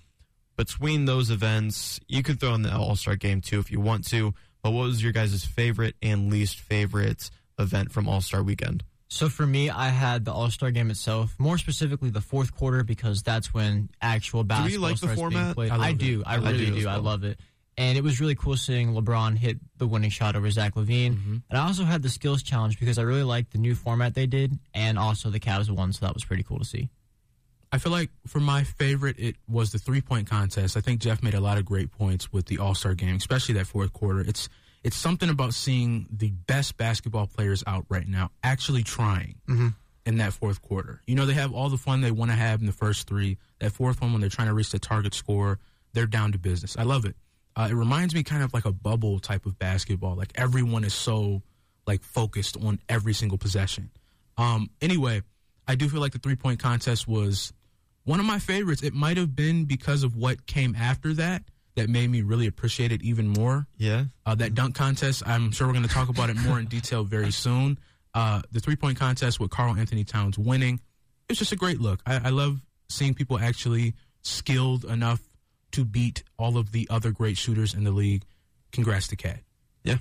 Between those events, you could throw in the All Star game too if you want to. But what was your guys' favorite and least favorite event from All Star weekend? So for me, I had the All Star game itself, more specifically the fourth quarter, because that's when actual basketball like the starts being played. I I, do, I I really do do. as I love it, and it was really cool seeing LeBron hit the winning shot over Zach LaVine. Mm-hmm. And I also had the skills challenge because I really liked the new format they did, and also the Cavs won, so that was pretty cool to see. I feel like for my favorite, it was the three point contest. I think Jeff made a lot of great points with the All Star game, especially that fourth quarter. It's it's something about seeing the best basketball players out right now actually trying in that fourth quarter. You know, they have all the fun they want to have in the first three. That fourth one, when they're trying to reach the target score, they're down to business. I love it. Uh, it reminds me kind of like a bubble type of basketball. Like everyone is so like focused on every single possession. Um, anyway, I do feel like the three point contest was one of my favorites. It might have been because of what came after that that made me really appreciate it even more. Yeah. Uh, that dunk contest, I'm sure we're going to talk about it more in detail very soon. Uh, the three point contest with Karl-Anthony Towns winning, it's just a great look. I, I love seeing people actually skilled enough to beat all of the other great shooters in the league. Congrats to KAT. Yeah.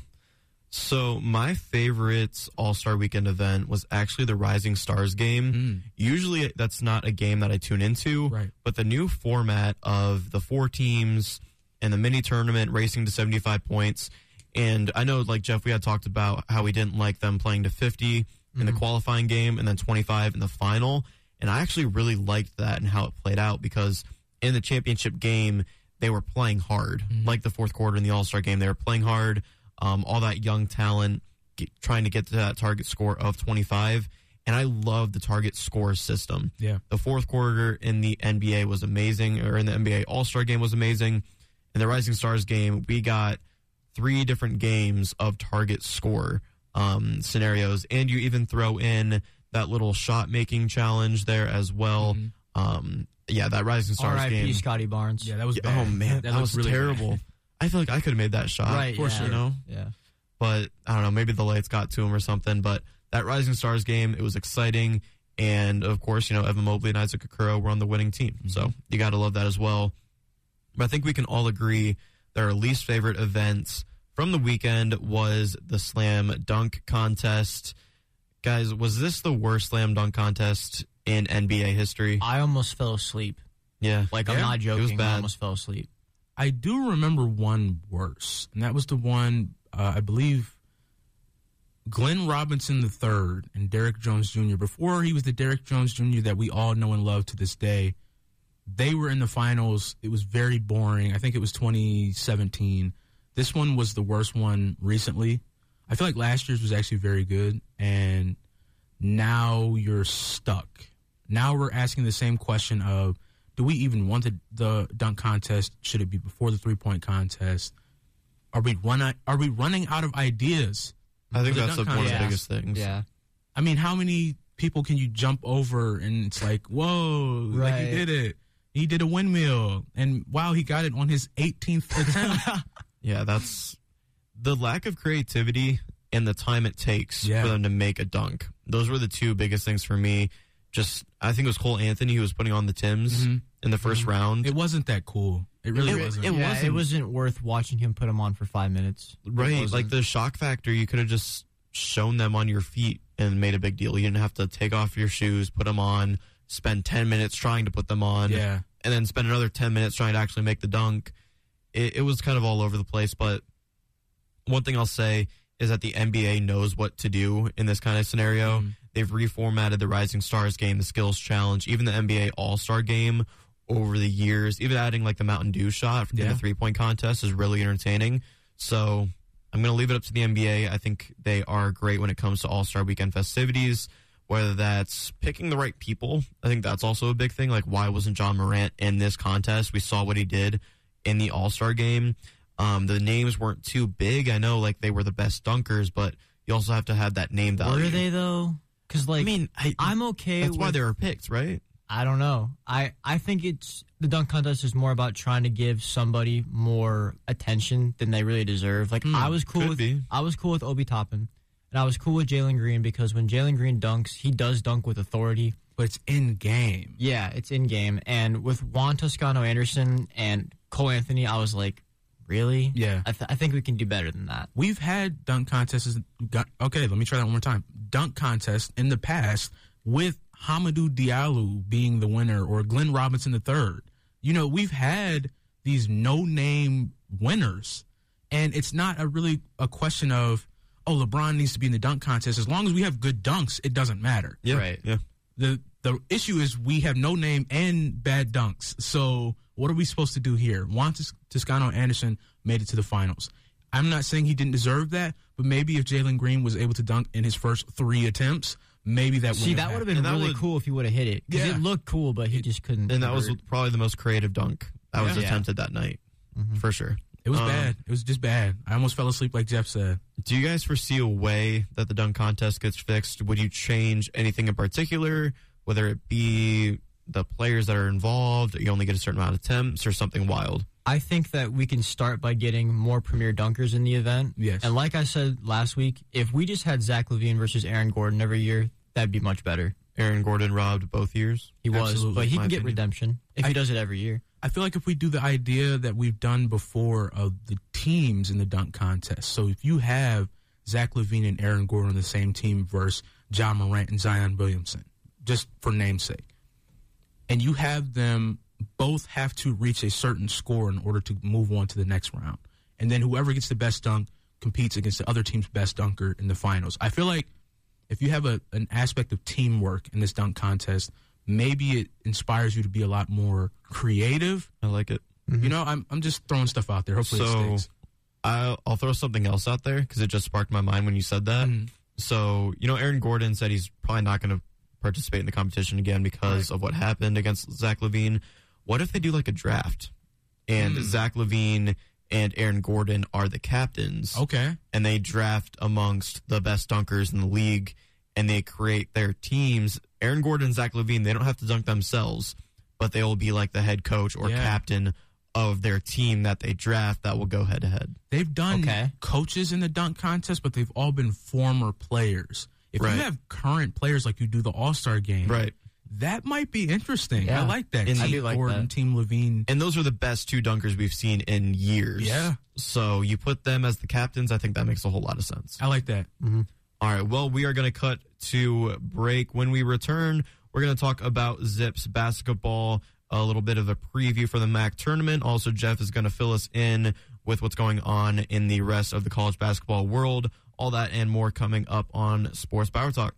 So my favorite All Star Weekend event was actually the Rising Stars game. Hmm. Usually that's not a game that I tune into, Right. but the new format of the four teams and the mini tournament racing to 75 points. And I know, like Jeff, we had talked about how we didn't like them playing to 50 in the mm-hmm. qualifying game and then 25 in the final. And I actually really liked that and how it played out because in the championship game, they were playing hard. Like the fourth quarter in the All Star game, they were playing hard. Um, all that young talent get, trying to get to that target score of 25. And I love the target score system. Yeah. The fourth quarter in the NBA was amazing, or in the NBA All Star game was amazing. In the Rising Stars game, we got three different games of target score um, scenarios, and you even throw in that little shot making challenge there as well. Um, yeah, that Rising Stars R.I.P. game. Scottie Barnes. Yeah, that was Yeah, oh, bad. oh man, that, looked was really terrible. bad. I feel like I could have made that shot, right, for yeah. sure, you know. Yeah. But I don't know, maybe the lights got to him or something. But that Rising Stars game, it was exciting, and of course, you know, Evan Mobley and Isaac Okoro were on the winning team, mm-hmm. so you got to love that as well. But I think we can all agree that our least favorite events from the weekend was the slam dunk contest. Guys, was this the worst slam dunk contest in NBA history? I almost fell asleep. Yeah, Like, I'm Yeah, not It was joking. I bad. almost fell asleep. I do remember one worse, and that was the one uh, I believe Glenn Robinson III and Derrick Jones Jr. Before he was the Derrick Jones Jr. that we all know and love to this day, they were in the finals. It was very boring. I think it was 2017. This one was the worst one recently. I feel like last year's was actually very good, and now you're stuck. Now we're asking the same question of do we even want the, the dunk contest? Should it be before the three point contest? Are we run are we running out of ideas? I think that's the, one of the biggest things. Yeah. I mean, how many people can you jump over and it's like, whoa, like he did it. He did a windmill, and wow, he got it on his 18th attempt. Yeah, that's the lack of creativity and the time it takes Yeah. for them to make a dunk. Those were the two biggest things for me. Just, I think it was Cole Anthony who was putting on the Tims Mhm. in the 1st round. it wasn't that cool. It really It- wasn't. it yeah, wasn't- it wasn't worth watching him put him on for five minutes. Right. Like the shock factor, you could have just shown them on your feet and made a big deal. You didn't have to take off your shoes, put them on, spend 10 minutes trying to put them on. yeah. and then spend another 10 minutes trying to actually make the dunk. It, it was kind of all over the place, but one thing I'll say is that the NBA knows what to do in this kind of scenario. Mhm. They've reformatted the Rising Stars game, the Skills Challenge, even the NBA All Star game over the years. Even adding like the Mountain Dew shot in Yeah. the three point contest is really entertaining. So I'm going to leave it up to the NBA. I think they are great when it comes to All Star Weekend festivities. Whether that's picking the right people, I think that's also a big thing. Like, why wasn't Ja Morant in this contest? We saw what he did in the All Star game. Um, the names weren't too big. I know, like they were the best dunkers, but you also have to have that name value. Were they though? Because like I mean, I, I'm okay. that's why with- they were picked, right? I don't know. I I think it's the dunk contest is more about trying to give somebody more attention than they really deserve. Like Hmm, I was cool with be. I was cool with Obi Toppin, and I was cool with Jalen Green because when Jalen Green dunks, he does dunk with authority. But it's in game. Yeah, it's in game. And with Juan Toscano Anderson and Cole Anthony, I was like, really? Yeah. I, th- I think we can do better than that. We've had dunk contests. Okay, let me try that one more time. Dunk contests in the past with Hamidou Diallo being the winner or Glenn Robinson the third. You know, we've had these no-name winners, and it's not a really a question of oh LeBron needs to be in the dunk contest. As long as we have good dunks, it doesn't matter. Yeah, Right. Yeah. the The issue is we have no name and bad dunks. So what are we supposed to do here? Juan Tos- Toscano Anderson made it to the finals. I'm not saying he didn't deserve that, but maybe if Jalen Green was able to dunk in his first three attempts, maybe that See, would that would have been And really would- cool if he would have hit it. Because Yeah. it looked cool, but he just couldn't. And that was convert. probably the most creative dunk that was Yeah. Mm-hmm. attempted that night, for sure. It was Um, bad. It was just bad. I almost fell asleep, like Jeff said. Do you guys foresee a way that the dunk contest gets fixed? Would you change anything in particular, whether it be the players that are involved, you only get a certain amount of attempts, or something wild? I think that we can start by getting more premier dunkers in the event. Yes. And like I said last week, if we just had Zach LaVine versus Aaron Gordon every year, that'd be much better. Aaron Gordon robbed both years. He was, Absolutely, but he my can get opinion. redemption if I- he does it every year. I feel like if we do the idea that we've done before of the teams in the dunk contest, so if you have Zach LaVine and Aaron Gordon on the same team versus Ja Morant and Zion Williamson, just for namesake, and you have them both have to reach a certain score in order to move on to the next round, and then whoever gets the best dunk competes against the other team's best dunker in the finals. I feel like if you have a, an aspect of teamwork in this dunk contest, maybe it inspires you to be a lot more creative. I like it. You know, I'm I'm just throwing stuff out there. Hopefully So it sticks. I'll, I'll throw something else out there because it just sparked my mind when you said that. Mhm. So, you know, Aaron Gordon said he's probably not going to participate in the competition again because of what happened against Zach LaVine. What if they do like a draft and Hmm. Zach LaVine and Aaron Gordon are the captains Okay. and they draft amongst the best dunkers in the league and they create their teams? Aaron Gordon and Zach LaVine, they don't have to dunk themselves, but they will be like the head coach or Yeah. captain of their team that they draft that will go head to head. They've done Okay. coaches in the dunk contest, but they've all been former players. If Right. you have current players like you do the All Star game, Right. that might be interesting. Yeah. I like that. And Team I do like Gordon, that. Team LaVine. And those are the best two dunkers we've seen in years. Yeah. So you put them as the captains, I think that makes a whole lot of sense. I like that. Mm-hmm. All right. Well, we are going to cut to break. When we return, we're going to talk about Zips basketball, a little bit of a preview for the MAC tournament. Also, Jeff is going to fill us in with what's going on in the rest of the college basketball world. All that and more coming up on Sports Power Talk.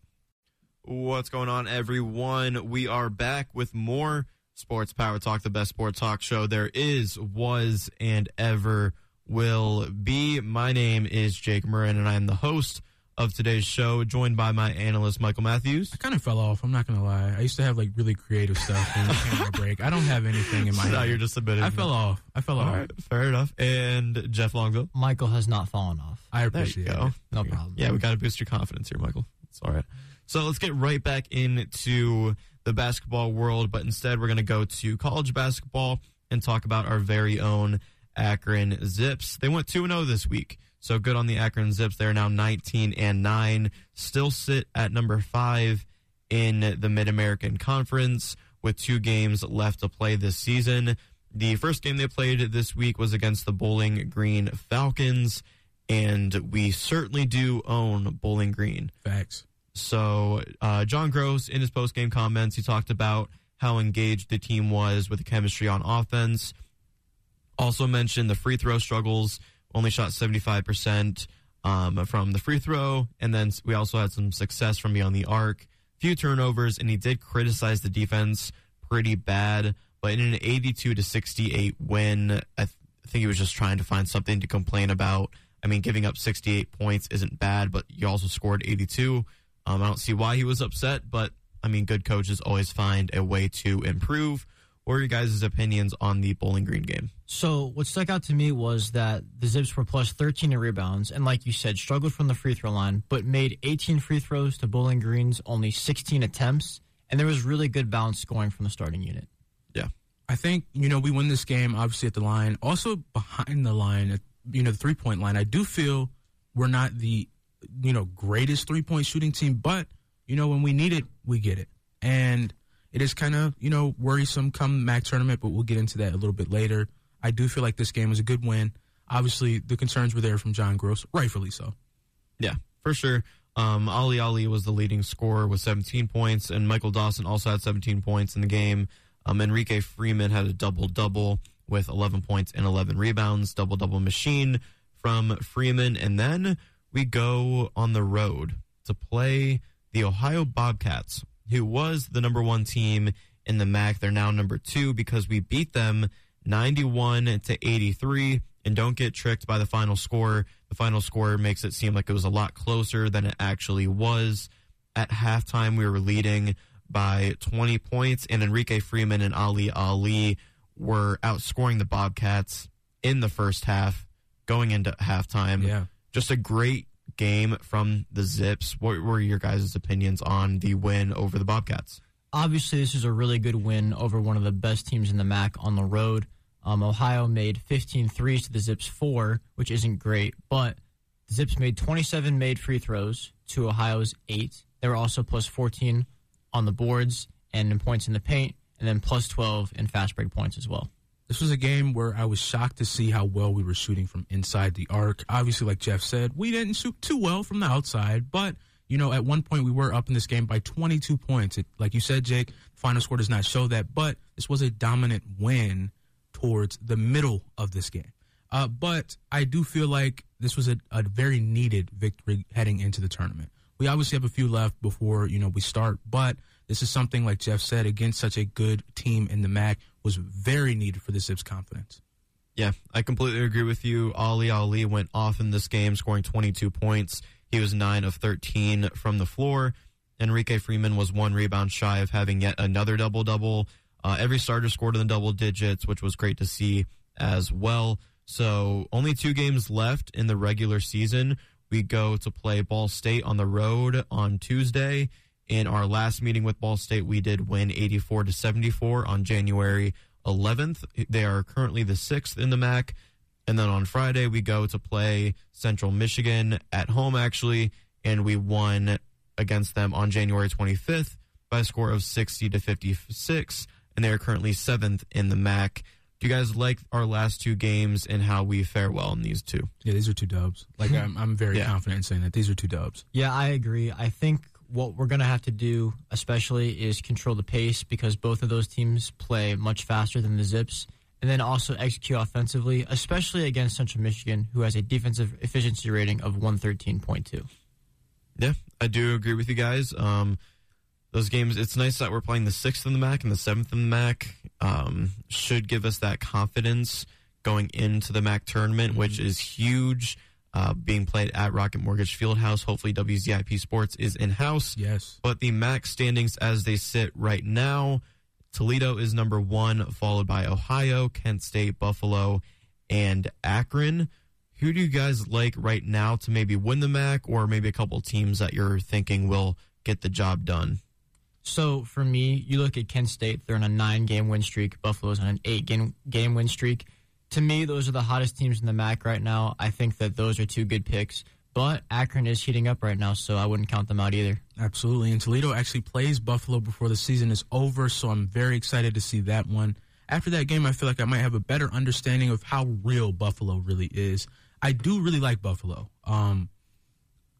What's going on, everyone? We are back with more Sports Power Talk, the best sports talk show there is, was, and ever will be. My name is Jake Marin, and I am the host of today's show, joined by my analyst Michael Matthews. I kind of fell off. I'm not gonna lie. I used to have like really creative stuff when we came break. I don't have anything in my So now head. you're just a bit. I fell off. I fell All off. right, fair enough. And Jeff Longville. Michael has not fallen off. I There you appreciate go. it. No problem. Yeah, we got to boost your confidence here, Michael. It's all right. So let's get right back into the basketball world, but instead we're going to go to college basketball and talk about our very own Akron Zips. They went 2 0 this week. So good on the Akron Zips. They're now 19 and 9, still sit at number 5 in the Mid American Conference with two games left to play this season. The first game they played this week was against the Bowling Green Falcons, and we certainly do own Bowling Green. Facts. So, uh, John Groce, in his post game comments, he talked about how engaged the team was with the chemistry on offense. Also mentioned the free throw struggles, only shot 75% um, from the free throw. And then we also had some success from beyond the arc, few turnovers, and he did criticize the defense pretty bad. But in an 82 to 68 win, I th- think he was just trying to find something to complain about. I mean, giving up 68 points isn't bad, but you also scored 82. Um, I don't see why he was upset, but I mean, good coaches always find a way to improve. What are your guys' opinions on the Bowling Green game? So what stuck out to me was that the Zips were plus 13 in rebounds, and like you said, struggled from the free throw line, but made 18 free throws to Bowling Green's only 16 attempts, and there was really good balance scoring from the starting unit. Yeah. I think you know we win this game obviously at the line, also behind the line, you know the three point line. I do feel we're not the you know greatest three point shooting team, but you know when we need it, we get it, and it is kind of you know worrisome come MAC tournament, but we'll get into that a little bit later. I do feel like this game was a good win. Obviously, the concerns were there from John Groce, rightfully so. Yeah, for sure. Um, Ali Ali was the leading scorer with 17 points, and Michael Dawson also had 17 points in the game. Um, Enrique Freeman had a double double with 11 points and 11 rebounds, double double machine from Freeman. And then we go on the road to play the Ohio Bobcats, who was the number one team in the MAC. They're now number two because we beat them 91 to 83. And don't get tricked by the final score. The final score makes it seem like it was a lot closer than it actually was. At halftime, we were leading by 20 points, and Enrique Freeman and Ali Ali were outscoring the Bobcats in the first half, going into halftime. Yeah. Just a great game from the Zips. What were your guys' opinions on the win over the Bobcats? Obviously, this is a really good win over one of the best teams in the MAC on the road. Um, Ohio made 15 threes to the Zips four, which isn't great, but the Zips made 27 made free throws to Ohio's eight. They were also plus 14 on the boards and in points in the paint, and then plus 12 in fast break points as well. This was a game where I was shocked to see how well we were shooting from inside the arc. Obviously, like Jeff said, we didn't shoot too well from the outside, but you know, at one point we were up in this game by 22 points. It, like you said, Jake, the final score does not show that, but this was a dominant win towards the middle of this game. Uh, but I do feel like this was a, a very needed victory heading into the tournament. We obviously have a few left before you know we start, but this is something like Jeff said against such a good team in the MAC was very needed for the Zips' confidence. Yeah, I completely agree with you. Ali Ali went off in this game, scoring 22 points. He was 9 of 13 from the floor. Enrique Freeman was one rebound shy of having yet another double double. Uh, every starter scored in the double digits, which was great to see as well. So, only two games left in the regular season. We go to play Ball State on the road on Tuesday. In our last meeting with Ball State, we did win 84 to 74 on January 11th. They are currently the sixth in the MAC. And then on Friday, we go to play Central Michigan at home, actually, and we won against them on January 25th by a score of 60 to 56. And they are currently seventh in the MAC. Do you guys like our last two games and how we fare well in these two? Yeah, these are two dubs. Like I'm, I'm very Yeah. confident in saying that these are two dubs. Yeah, I agree. I think what we're going to have to do, especially, is control the pace because both of those teams play much faster than the Zips. And then also execute offensively, especially against Central Michigan, who has a defensive efficiency rating of 113.2. Yeah, I do agree with you guys. Um, those games, it's nice that we're playing the sixth in the MAC and the seventh in the MAC. Um, should give us that confidence going into the MAC tournament, which is huge. Uh, being played at Rocket Mortgage Fieldhouse. Hopefully, WZIP Sports is in house. Yes. But the MAC standings as they sit right now Toledo is number one, followed by Ohio, Kent State, Buffalo, and Akron. Who do you guys like right now to maybe win the MAC, or maybe a couple teams that you're thinking will get the job done? So for me, you look at Kent State; they're on a nine-game win streak. Buffalo's on an eight-game game win streak. To me, those are the hottest teams in the MAC right now. I think that those are two good picks. But Akron is heating up right now, so I wouldn't count them out either. Absolutely. And Toledo actually plays Buffalo before the season is over, so I'm very excited to see that one. After that game, I feel like I might have a better understanding of how real Buffalo really is. I do really like Buffalo. Um,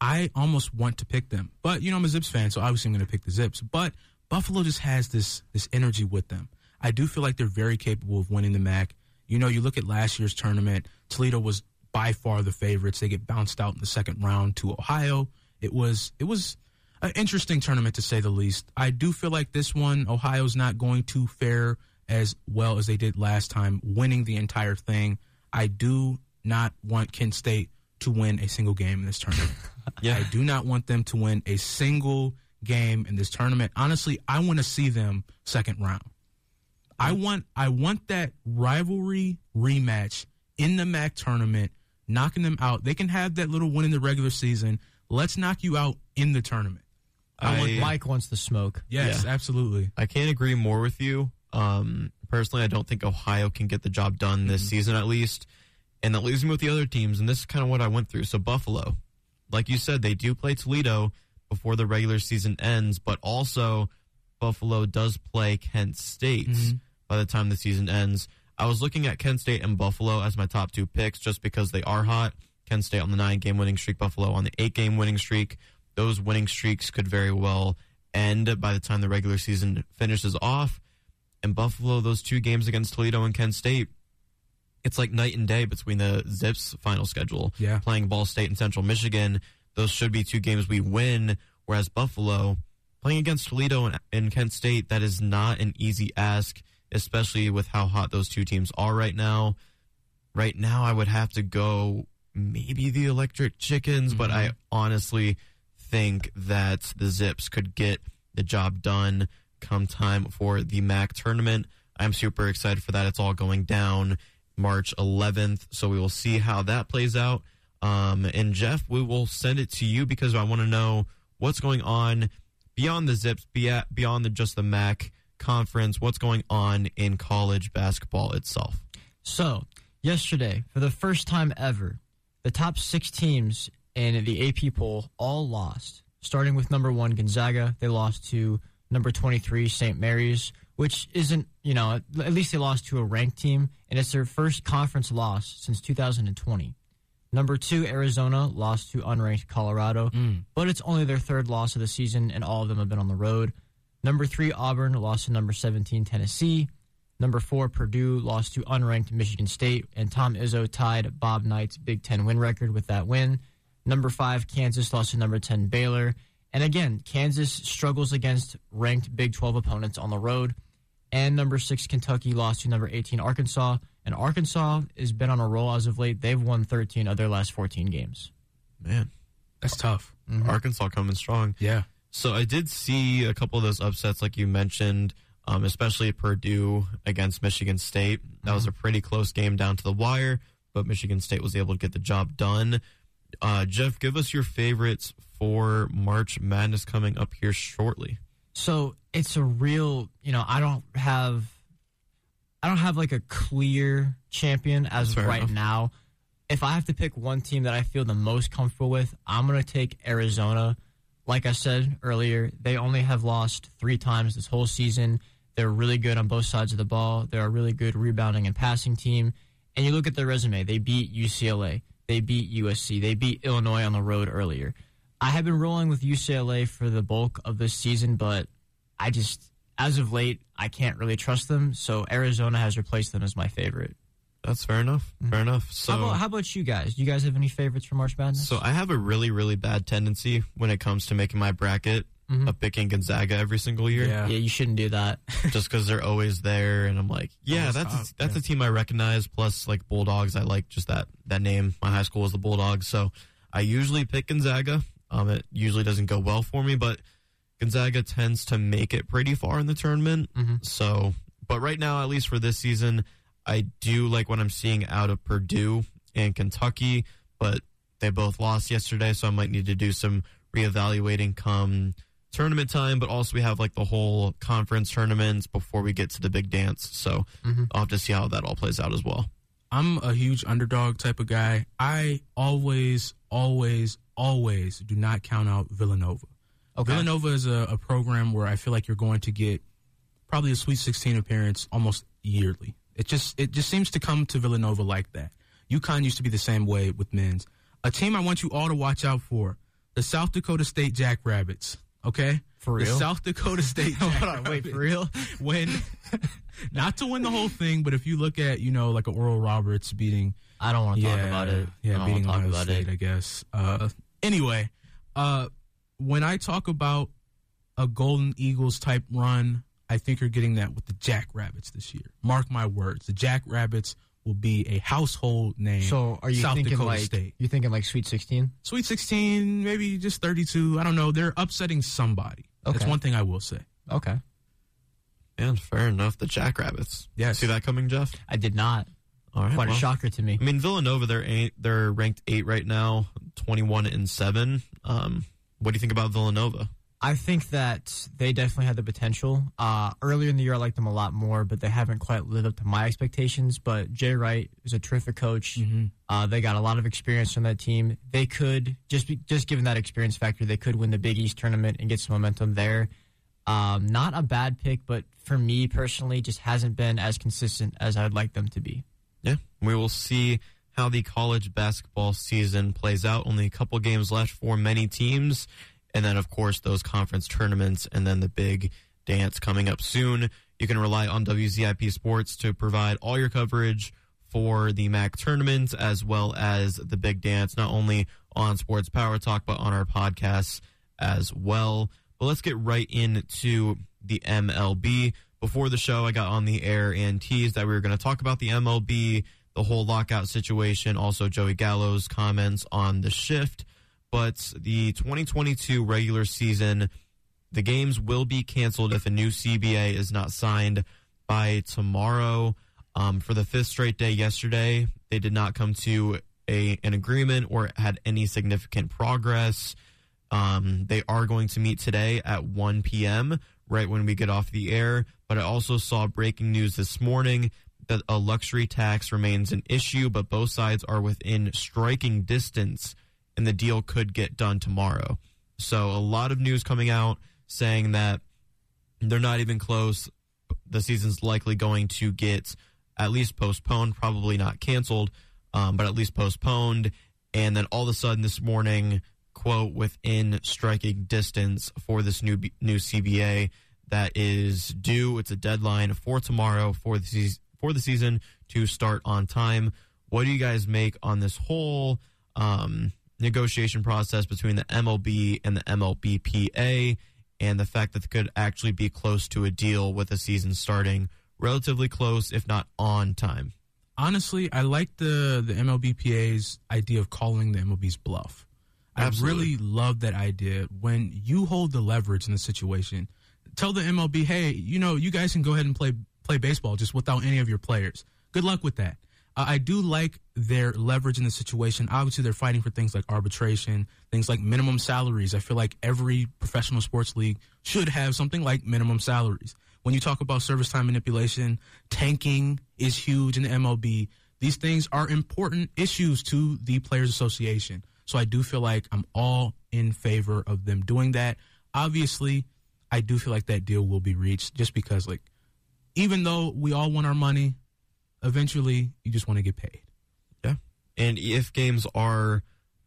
I almost want to pick them, but you know I'm a Zips fan, so obviously I'm going to pick the Zips. But Buffalo just has this this energy with them. I do feel like they're very capable of winning the MAC. You know, you look at last year's tournament. Toledo was by far the favorites. They get bounced out in the second round to Ohio. It was it was an interesting tournament to say the least. I do feel like this one Ohio's not going to fare as well as they did last time, winning the entire thing. I do not want Kent State to win a single game in this tournament. Yeah. I do not want them to win a single game in this tournament. Honestly, I want to see them second round. I mm. want I want that rivalry rematch in the MAC tournament, knocking them out. They can have that little win in the regular season. Let's knock you out in the tournament. I, want, Mike wants the smoke. Yes, Yeah. absolutely. I can't agree more with you. Um, personally, I don't think Ohio can get the job done this mm-hmm. season at least. And that leaves me with the other teams. And this is kind of what I went through. So, Buffalo, like you said, they do play Toledo before the regular season ends, but also Buffalo does play Kent State mm-hmm. By the time the season ends. I was looking at Kent State and Buffalo as my top two picks just because they are hot. Kent State on the nine game winning streak, Buffalo on the eight game winning streak. Those winning streaks could very well end by the time the regular season finishes off. And Buffalo, those two games against Toledo and Kent State, it's like night and day between the Zips final schedule. Yeah. Playing Ball State and Central Michigan. Those should be two games we win. Whereas Buffalo, playing against Toledo and, and Kent State, that is not an easy ask, especially with how hot those two teams are right now. Right now, I would have to go maybe the Electric Chickens, but I honestly think that the Zips could get the job done come time for the MAC tournament. I'm super excited for that. It's all going down March 11th, so we will see how that plays out. Um, and Jeff, we will send it to you because I want to know what's going on beyond the Zips, beyond the just the MAC conference. What's going on in college basketball itself? So, yesterday, for the first time ever, the top six teams in the AP poll all lost. Starting with number one, Gonzaga. They lost to number 23, St. Mary's, which isn't, you know, at least they lost to a ranked team, and it's their first conference loss since 2020. Number two, Arizona lost to unranked Colorado, mm. but it's only their third loss of the season, and all of them have been on the road. Number three, Auburn lost to number 17, Tennessee. Number four, Purdue lost to unranked Michigan State, and Tom Izzo tied Bob Knight's Big Ten win record with that win. Number five, Kansas lost to number 10, Baylor. And again, Kansas struggles against ranked Big 12 opponents on the road. And number six, Kentucky lost to number 18, Arkansas. And Arkansas has been on a roll as of late. They've won 13 of their last 14 games. Man, That's tough. Mm-hmm. Arkansas coming strong. Yeah. So I did see a couple of those upsets, like you mentioned, um, especially Purdue against Michigan State. That was a pretty close game down to the wire, but Michigan State was able to get the job done. Uh, Jeff, give us your favorites for March Madness coming up here shortly. So it's a real, you know, I don't have, I don't have like a clear champion as of Fair right enough. now. If I have to pick one team that I feel the most comfortable with, I'm going to take Arizona. Like I said earlier, they only have lost three times this whole season. They're really good on both sides of the ball. They're a really good rebounding and passing team. And you look at their resume, they beat UCLA, they beat USC, they beat Illinois on the road earlier. I have been rolling with UCLA for the bulk of this season, but I just, as of late, I can't really trust them. So Arizona has replaced them as my favorite. That's fair enough. Fair enough. So, how, about, how about you guys? Do you guys have any favorites for March Madness? so I have a really, really bad tendency when it comes to making my bracket. of picking Gonzaga every single year. Yeah. Yeah, you shouldn't do that. just because they're always there, and I'm like, yeah, Always that's top, a, that's yeah. a team I recognize. Plus, like Bulldogs, I like just that that name. My high school was the Bulldogs, so I usually pick Gonzaga. Um, it usually doesn't go well for me, but Gonzaga tends to make it pretty far in the tournament. Mhm. So, but right now, at least for this season, I do like what I'm seeing out of Purdue and Kentucky, but they both lost yesterday, so I might need to do some reevaluating come tournament time. But also, we have like the whole conference tournaments before we get to the big dance, so Mhm. I'll have to see how that all plays out as well. I'm a huge underdog type of guy. I always, always, always do not count out Villanova. Okay. Villanova is a, a program where I feel like you're going to get probably a Sweet 16 appearance almost yearly. It just it just seems to come to Villanova like that. UConn used to be the same way with men's. A team I want you all to watch out for: the South Dakota State Jackrabbits. Okay, For the real? South Dakota State. Hold on, wait, for real? When not to win the whole thing, but if you look at you know like a Oral Roberts beating I don't want to yeah, talk about it. Yeah, beating to Ohio about State, it. I guess. Uh, anyway, uh, when I talk about a Golden Eagles type run, I think you're getting that with the Jackrabbits this year. Mark my words, the Jackrabbits will be a household name. So, are you South thinking Dakota like State. you thinking like Sweet Sixteen? Sweet 16, maybe just 32. I don't know. They're upsetting somebody. That's one thing I will say. Okay, And fair enough, the Jackrabbits. Yes. see that coming, Jeff? I did not. All right, Quite a shocker to me. I mean, Villanova, they're eight, they're ranked eight right now, twenty-one and seven. Um, what do you think about Villanova? I think that they definitely had the potential. Uh, earlier in the year, I liked them a lot more, but they haven't quite lived up to my expectations. But Jay Wright is a terrific coach. Uh, they got a lot of experience from that team. They could just be, just given that experience factor, they could win the Big East tournament and get some momentum there. Um, not a bad pick, but for me personally, just hasn't been as consistent as I'd like them to be. Yeah, we will see how the college basketball season plays out. Only a couple games left for many teams. And then, of course, those conference tournaments and then the big dance coming up soon. You can rely on WZIP Sports to provide all your coverage for the MAC tournament as well as the big dance, not only on Sports Power Talk, but on our podcasts as well. But let's get right into the MLB. Before the show, I got on the air and teased that we were going to talk about the MLB, the whole lockout situation, also Joey Gallo's comments on the shift. But the 2022 regular season, the games will be canceled if a new CBA is not signed by tomorrow. Um, for the fifth straight day yesterday, they did not come to a an agreement or had any significant progress. Um, they are going to meet today at 1 p.m. right when we get off the air. But I also saw breaking news this morning that a luxury tax remains an issue, but both sides are within striking distance, and the deal could get done tomorrow. So a lot of news coming out saying that they're not even close. The season's likely going to get at least postponed, probably not canceled, um, but at least postponed. And then all of a sudden this morning, quote, within striking distance for this new new CBA that is due. It's a deadline for tomorrow for the season, for the season to start on time. What do you guys make on this whole um, negotiation process between the MLB and the MLBPA, and the fact that they could actually be close to a deal with the season starting relatively close, if not on time? Honestly, I like the the MLBPA's idea of calling the MLB's bluff. Absolutely. I really love that idea. When you hold the leverage in the situation, tell the MLB, hey, you know, you guys can go ahead and play play baseball just without any of your players. Good luck with that. Uh, I do like their leverage in the situation. Obviously, they're fighting for things like arbitration, things like minimum salaries. I feel like every professional sports league should have something like minimum salaries. When you talk about service time manipulation, tanking is huge in the MLB. These things are important issues to the Players Association. So I do feel like I'm all in favor of them doing that. Obviously, I do feel like that deal will be reached just because, like, even though we all want our money, eventually you just want to get paid. Yeah. And if games are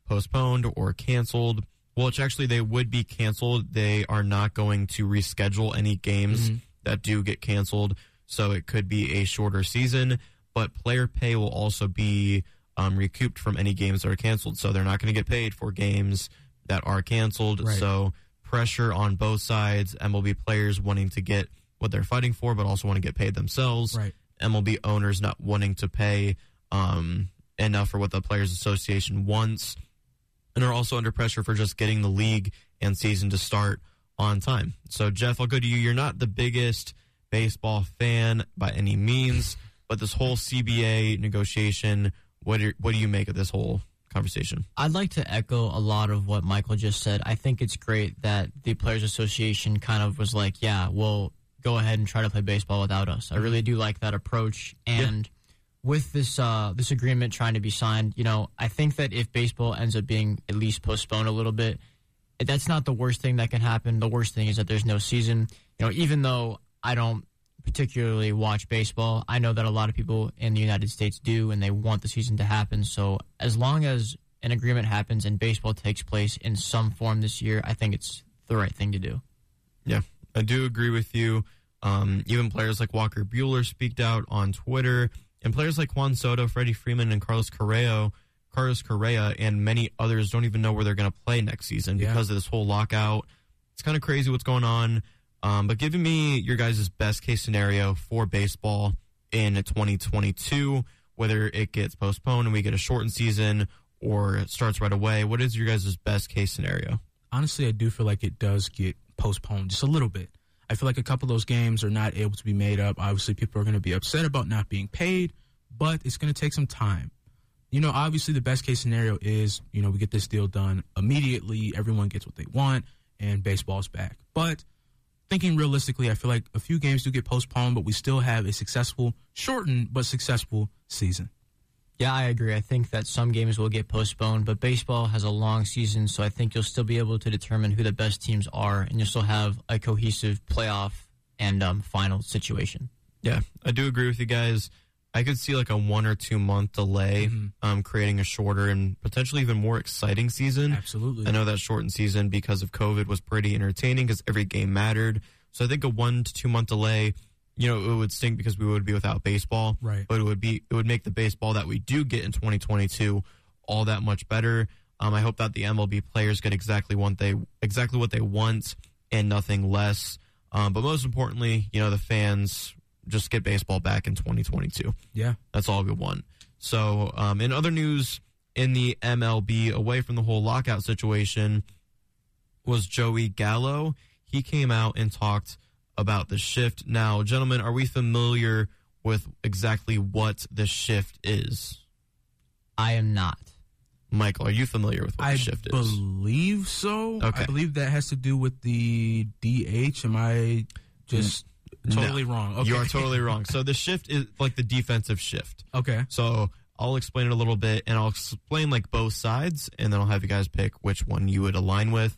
postponed or canceled, well, it's actually they would be canceled. They are not going to reschedule any games that do get canceled. So it could be a shorter season, but player pay will also be um, recouped from any games that are canceled. So they're not going to get paid for games that are canceled. Right. So pressure on both sides. MLB players wanting to get what they're fighting for, but also want to get paid themselves. Right. MLB owners not wanting to pay um, enough for what the Players Association wants, and are also under pressure for just getting the league and season to start on time. So, Jeff, I'll go to you. You're not the biggest baseball fan by any means, but this whole CBA negotiation, what what do you make of this whole conversation? I'd like to echo a lot of what Michael just said. I think it's great that the Players Association kind of was like, yeah, well, go ahead and try to play baseball without us. I really do like that approach. And with this uh, this agreement trying to be signed, you know, I think that if baseball ends up being at least postponed a little bit, that's not the worst thing that can happen. The worst thing is that there's no season. You know, even though I don't particularly watch baseball, I know that a lot of people in the United States do, and they want the season to happen. So as long as an agreement happens and baseball takes place in some form this year, I think it's the right thing to do. Yeah, I do agree with you. Um, even players like Walker Buehler speaked out on Twitter, and players like Juan Soto, Freddie Freeman, and Carlos Correa, Carlos Correa, and many others don't even know where they're going to play next season Yeah. because of this whole lockout. It's kind of crazy what's going on. Um, but giving me your guys' best case scenario for baseball in 2022, whether it gets postponed and we get a shortened season or it starts right away, what is your guys' best case scenario? honestly, I do feel like it does get postponed just a little bit. I feel like a couple of those games are not able to be made up. Obviously, people are going to be upset about not being paid, but it's going to take some time. You know, obviously, the best case scenario is, you know, we get this deal done immediately, everyone gets what they want, and baseball's back. But thinking realistically, I feel like a few games do get postponed, but we still have a successful, shortened, but successful season. Yeah, I agree. I think that some games will get postponed, but baseball has a long season, so I think you'll still be able to determine who the best teams are, and you'll still have a cohesive playoff and um, final situation. Yeah, I do agree with you guys. I could see like a one or two month delay, um, creating a shorter and potentially even more exciting season. Absolutely. I know that shortened season because of COVID was pretty entertaining because every game mattered. So I think a one to two month delay, you know, it would stink because we would be without baseball. Right. But it would be it would make the baseball that we do get in 2022 all that much better. Um, I hope that the MLB players get exactly what they exactly what they want and nothing less. Um, but most importantly, you know, the fans just get baseball back in 2022. Yeah. That's all we want. So, um, in other news in the MLB, away from the whole lockout situation, was Joey Gallo. He came out and talked about the shift. Now, gentlemen, are we familiar with exactly what the shift is? I am not. Michael, are you familiar with what I the shift is? I believe so. Okay. I believe that has to do with the DH. Am I just totally wrong? Okay. You are totally wrong. So the shift is like the defensive shift. okay. So I'll explain it a little bit and I'll explain like both sides and then I'll have you guys pick which one you would align with.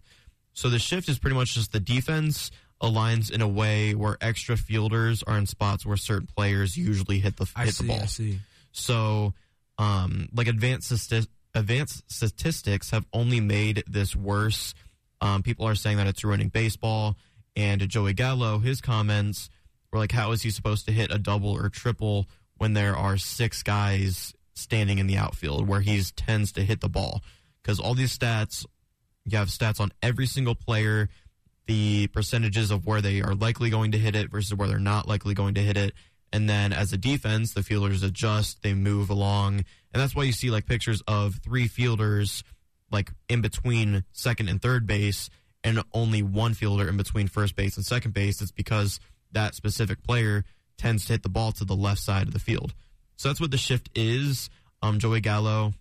So the shift is pretty much just the defense aligns in a way where extra fielders are in spots where certain players usually hit the I hit see. the ball. I see. So, um, like advanced advanced statistics have only made this worse. Um, people are saying that it's ruining baseball. And Joey Gallo, his comments were like, "How is he supposed to hit a double or triple when there are six guys standing in the outfield where he tends to hit the ball?" Because all these stats, you have stats on every single player, the percentages of where they are likely going to hit it versus where they're not likely going to hit it. And then as a defense, the fielders adjust, they move along. And that's why you see like pictures of three fielders like in between second and third base and only one fielder in between first base and second base. It's because that specific player tends to hit the ball to the left side of the field. So that's what the shift is. Um, Joey Gallo,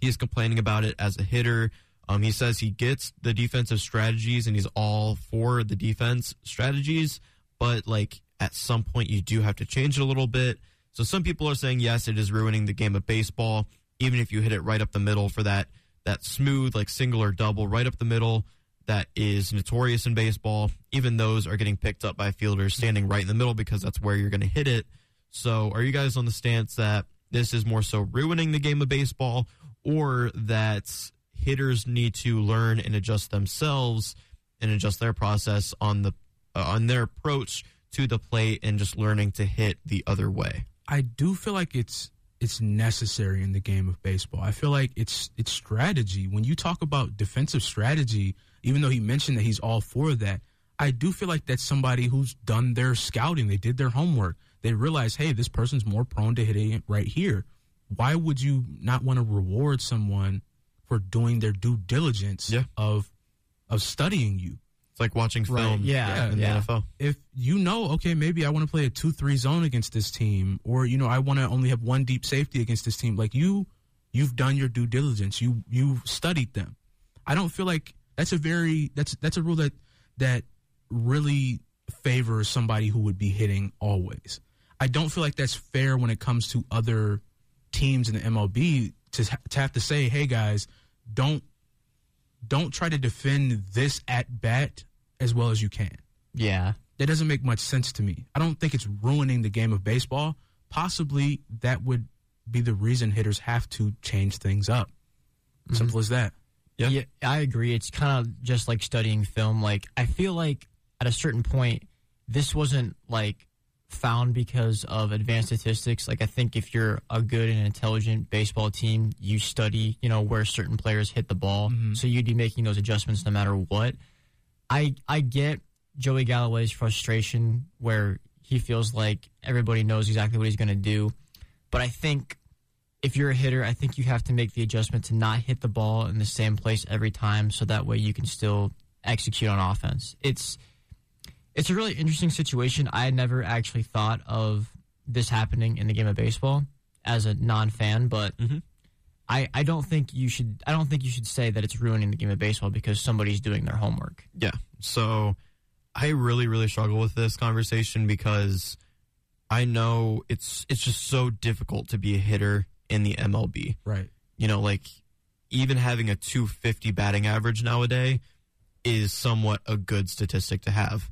he is complaining about it as a hitter. Um, he says he gets the defensive strategies and he's all for the defense strategies, but like at some point you do have to change it a little bit. So some people are saying yes, it is ruining the game of baseball, even if you hit it right up the middle for that that smooth like single or double right up the middle that is notorious in baseball. Even those are getting picked up by fielders standing right in the middle because that's where you're going to hit it. So are you guys on the stance that this is more so ruining the game of baseball or that hitters need to learn and adjust themselves and adjust their process on the uh, on their approach to the plate and just learning to hit the other way. I do feel like it's it's necessary in the game of baseball. I feel like it's it's strategy. When you talk about defensive strategy, even though he mentioned that he's all for that, I do feel like that's somebody who's done their scouting. They did their homework. They realize, hey, this person's more prone to hitting it right here. Why would you not want to reward someone for doing their due diligence Yeah. of of studying you? It's like watching Right, film. yeah, in yeah. the NFL. if you know, okay, maybe I want to play a two three zone against this team, or you know, I want to only have one deep safety against this team. Like you, you've done your due diligence. You you've studied them. I don't feel like that's a very that's that's a rule that that really favors somebody who would be hitting always. I don't feel like that's fair when it comes to other teams in the MLB to to have to say, hey guys, don't don't try to defend this at bat as well as you can Yeah. that doesn't make much sense to me. I don't think it's ruining the game of baseball. Possibly that would be the reason hitters have to change things up. Mm-hmm. Simple as that. Yeah. Yeah. I agree. It's kind of just like studying film. Like I feel like at a certain point, this wasn't like found because of advanced statistics. Like I think if you're a good and intelligent baseball team, you study, you know, where certain players hit the ball, mm-hmm. so you'd be making those adjustments no matter what. I I get Joey Galloway's frustration where he feels like everybody knows exactly what he's going to do, but I think if you're a hitter, I think you have to make the adjustment to not hit the ball in the same place every time, so that way you can still execute on offense. It's it's a really interesting situation. I had never actually thought of this happening in the game of baseball as a non-fan, but Mhm. I, I don't think you should I don't think you should say that it's ruining the game of baseball because somebody's doing their homework. Yeah. So I really, really struggle with this conversation because I know it's it's just so difficult to be a hitter in the MLB. Right. You know, like even having a 250 batting average nowadays is somewhat a good statistic to have.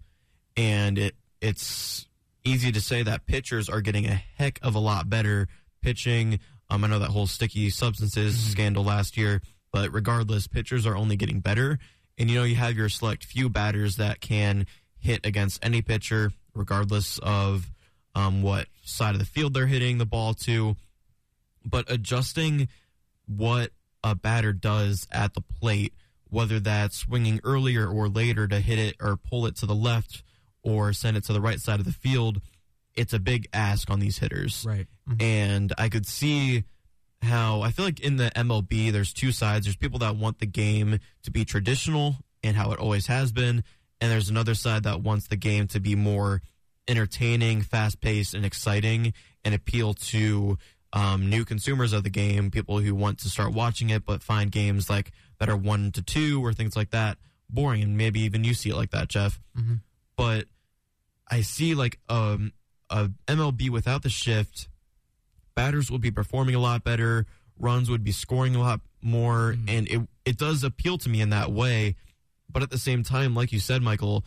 And it it's easy to say that pitchers are getting a heck of a lot better pitching. Um, I know that whole sticky substances scandal last year, but regardless, pitchers are only getting better. And you know, you have your select few batters that can hit against any pitcher, regardless of um, what side of the field they're hitting the ball to. But adjusting what a batter does at the plate, whether that's swinging earlier or later to hit it or pull it to the left or send it to the right side of the field, it's a big ask on these hitters. Right. And I could see how I feel like in the MLB, there's two sides. There's people that want the game to be traditional and how it always has been. And there's another side that wants the game to be more entertaining, fast paced, and exciting and appeal to um, new consumers of the game, people who want to start watching it but find games like that are one to two or things like that boring. And maybe even you see it like that, Jeff. But I see like um, a MLB without the shift. Batters would be performing a lot better, runs would be scoring a lot more, and it it does appeal to me in that way. But at the same time, like you said, Michael,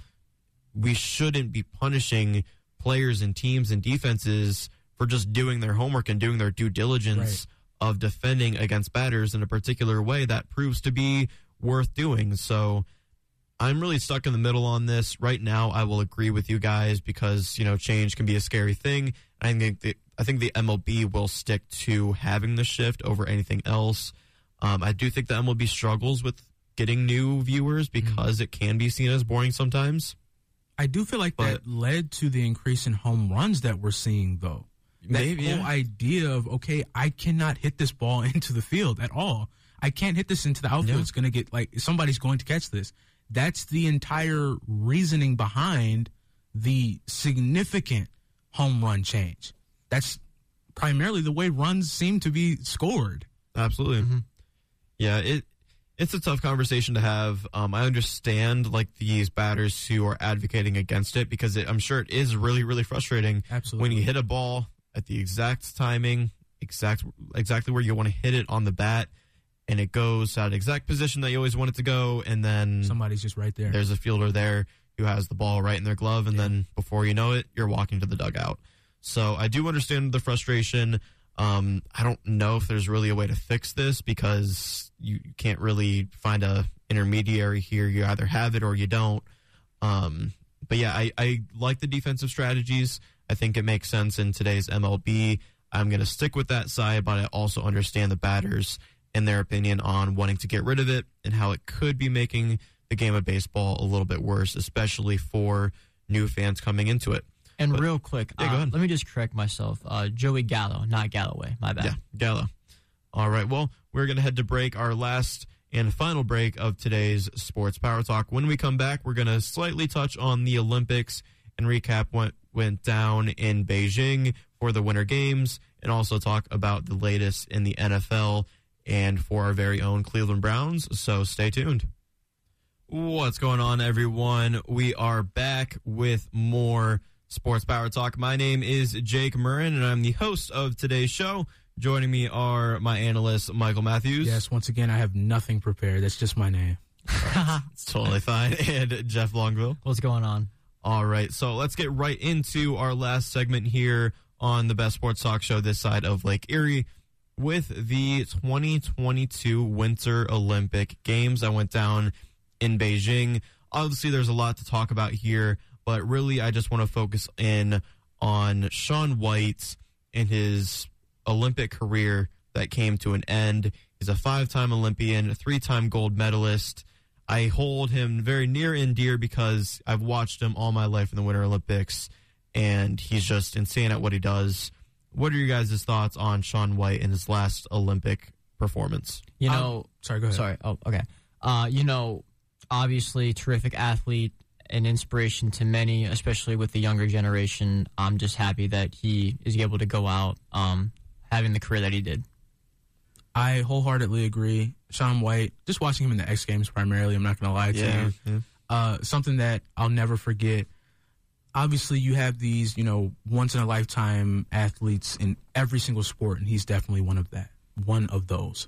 we shouldn't be punishing players and teams and defenses for just doing their homework and doing their due diligence of defending against batters in a particular way that proves to be worth doing. So I'm really stuck in the middle on this right now. I will agree with you guys because you know change can be a scary thing. I think the, I think the MLB will stick to having the shift over anything else. Um, I do think the MLB struggles with getting new viewers because it can be seen as boring sometimes. I do feel like that led to the increase in home runs that we're seeing, though. That Maybe, whole yeah. idea of okay, I cannot hit this ball into the field at all. I can't hit this into the outfield. Yeah. It's going to get like somebody's going to catch this. That's the entire reasoning behind the significant home run change. That's primarily the way runs seem to be scored. Absolutely. Yeah, it it's a tough conversation to have. Um, I understand like these batters who are advocating against it because it, I'm sure it is really really frustrating Absolutely. when you hit a ball at the exact timing, exact exactly where you want to hit it on the bat, and it goes at exact position that you always want it to go, and then Somebody's just right there. there's a fielder there who has the ball right in their glove, and then before you know it, you're walking to the dugout. So I do understand the frustration. Um, I don't know if there's really a way to fix this because you you can't really find a intermediary here. You either have it or you don't. Um, but yeah, I, I like the defensive strategies. I think it makes sense in today's MLB. I'm going to stick with that side, but I also understand the batters and their opinion on wanting to get rid of it and how it could be making the game of baseball a little bit worse, especially for new fans coming into it. And But- real quick, Yeah, uh, let me just correct myself. Uh, Joey Gallo, not Galloway. My bad. Yeah, Gallo. All right. Well, we're going to head to break, our last and final break of today's Sports Power Talk. When we come back, we're going to slightly touch on the Olympics and recap what went down in Beijing for the Winter Games and also talk about the latest in the NFL and for our very own Cleveland Browns. So stay tuned. What's going on, everyone? We are back with more Sports Power Talk. My name is Jake Murrin, and I'm the host of today's show. Joining me are my analyst, Michael Matthews. Yes, once again, I have nothing prepared. That's just my name. It's totally fine. And Jeff Longville. What's going on? All right, so let's get right into our last segment here on the Best Sports Talk Show this side of Lake Erie with the 2022 Winter Olympic Games that went down in Beijing. Obviously, there's a lot to talk about here, but really, I just want to focus in on Shaun White and his Olympic career that came to an end. He's a five time Olympian, three time gold medalist. I hold him very near and dear because I've watched him all my life in the Winter Olympics, and he's just insane at what he does. What are your guys' thoughts on Shaun White in his last Olympic performance? You Um, know, Sorry, go ahead. sorry. Oh, okay. Uh, you know, obviously, terrific athlete and inspiration to many, especially with the younger generation. I'm just happy that he is able to go out, um, having the career that he did. I wholeheartedly agree. Shaun White, just watching him in the X Games primarily, I'm not going to lie to you. Uh, something that I'll never forget. Obviously, you have these, you know, once in a lifetime athletes in every single sport, and he's definitely one of that, one of those.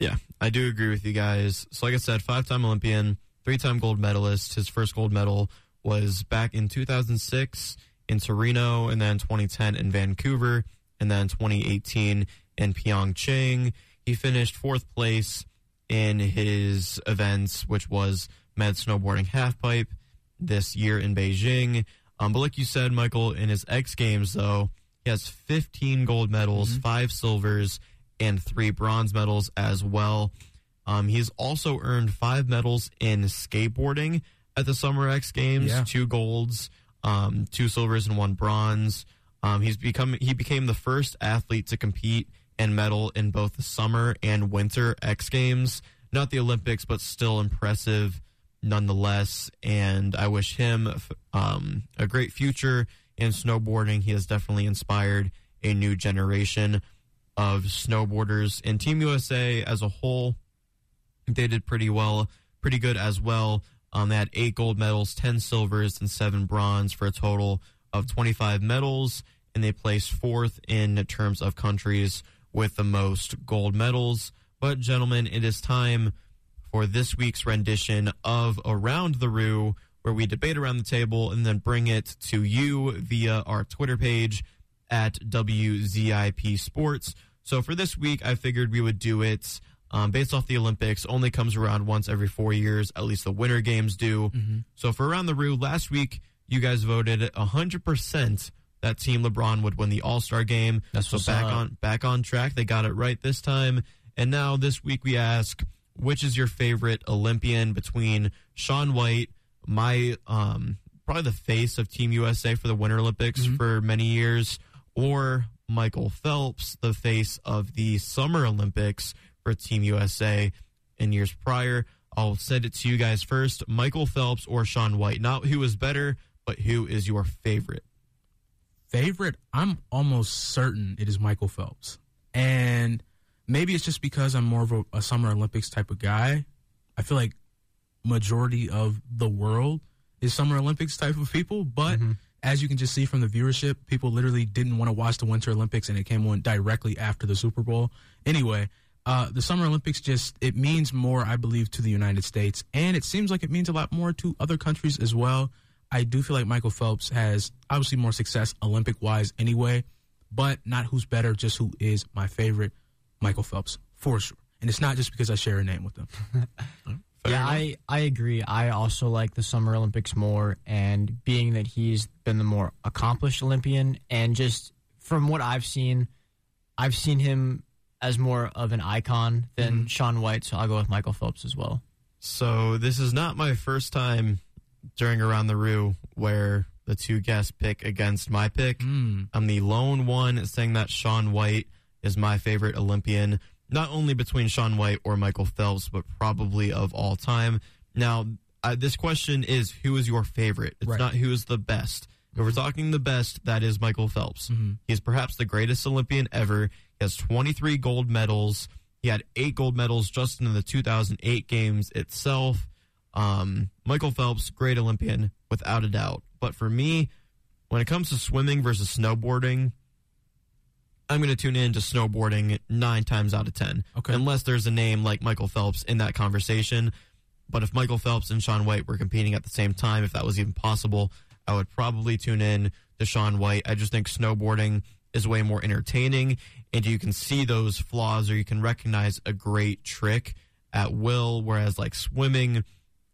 Yeah, I do agree with you guys. So, like I said, five time Olympian, three time gold medalist. His first gold medal was back in 2006 in Torino, and then 2010 in Vancouver, and then 2018 in Pyeongchang. He finished fourth place in his events, which was med snowboarding halfpipe this year in Beijing. Um, but like you said, Michael, in his X Games, though, he has 15 gold medals, five silvers, and three bronze medals as well. Um, he's also earned five medals in skateboarding at the Summer X Games, Yeah. two golds, um, two silvers, and one bronze. Um, he's become he became the first athlete to compete and medal in both the summer and winter X Games. Not the Olympics, but still impressive nonetheless. And I wish him um, a great future in snowboarding. He has definitely inspired a new generation of snowboarders. And Team USA as a whole, they did pretty well, pretty good as well. Um, they had eight gold medals, 10 silvers, and seven bronze for a total of 25 medals. And they placed fourth in terms of countries with the most gold medals. But, gentlemen, it is time for this week's rendition of Around the Roo, where we debate around the table and then bring it to you via our Twitter page at WZIP Sports. So for this week, I figured we would do it um, based off the Olympics. Only comes around once every four years. At least the Winter Games do. So for Around the Roo, last week you guys voted 100% that Team LeBron would win the All Star game. That's so back up. on back on track. They got it right this time. And now this week we ask, which is your favorite Olympian between Shaun White, my um, probably the face of Team USA for the Winter Olympics for many years, or Michael Phelps, the face of the Summer Olympics for Team USA in years prior. I'll send it to you guys first. Michael Phelps or Shaun White. Not who is better, but who is your favorite. favorite, I'm almost certain it is Michael Phelps. And maybe it's just because I'm more of a, a Summer Olympics type of guy. I feel like majority of the world is Summer Olympics type of people, but as you can just see from the viewership, people literally didn't want to watch the Winter Olympics and it came on directly after the Super Bowl. Anyway, uh, the Summer Olympics just it means more, I believe, to the United States, and it seems like it means a lot more to other countries as well. I do feel like Michael Phelps has obviously more success Olympic wise anyway, but not who's better, just who is my favorite, Michael Phelps for sure. And it's not just because I share a name with him. Fair yeah, enough. I, I agree. I also like the Summer Olympics more, and being that he's been the more accomplished Olympian, and just from what I've seen, I've seen him as more of an icon than Shaun White, so I'll go with Michael Phelps as well. So this is not my first time during Around the Roo where the two guests pick against my pick. Mm. I'm the lone one saying that Shaun White is my favorite Olympian, not only between Shaun White or Michael Phelps, but probably of all time. Now, uh, this question is who is your favorite? It's Right. not who is the best. If we're talking the best, that is Michael Phelps. He's perhaps the greatest Olympian ever. He has 23 gold medals. He had eight gold medals just in the 2008 games itself. Um, Michael Phelps, great Olympian, without a doubt. But for me, when it comes to swimming versus snowboarding, I'm going to tune in to snowboarding nine times out of 10. Okay. Unless there's a name like Michael Phelps in that conversation. But if Michael Phelps and Shaun White were competing at the same time, if that was even possible, I would probably tune in to Shaun White. I just think snowboarding is way more entertaining and you can see those flaws or you can recognize a great trick at will. Whereas like swimming,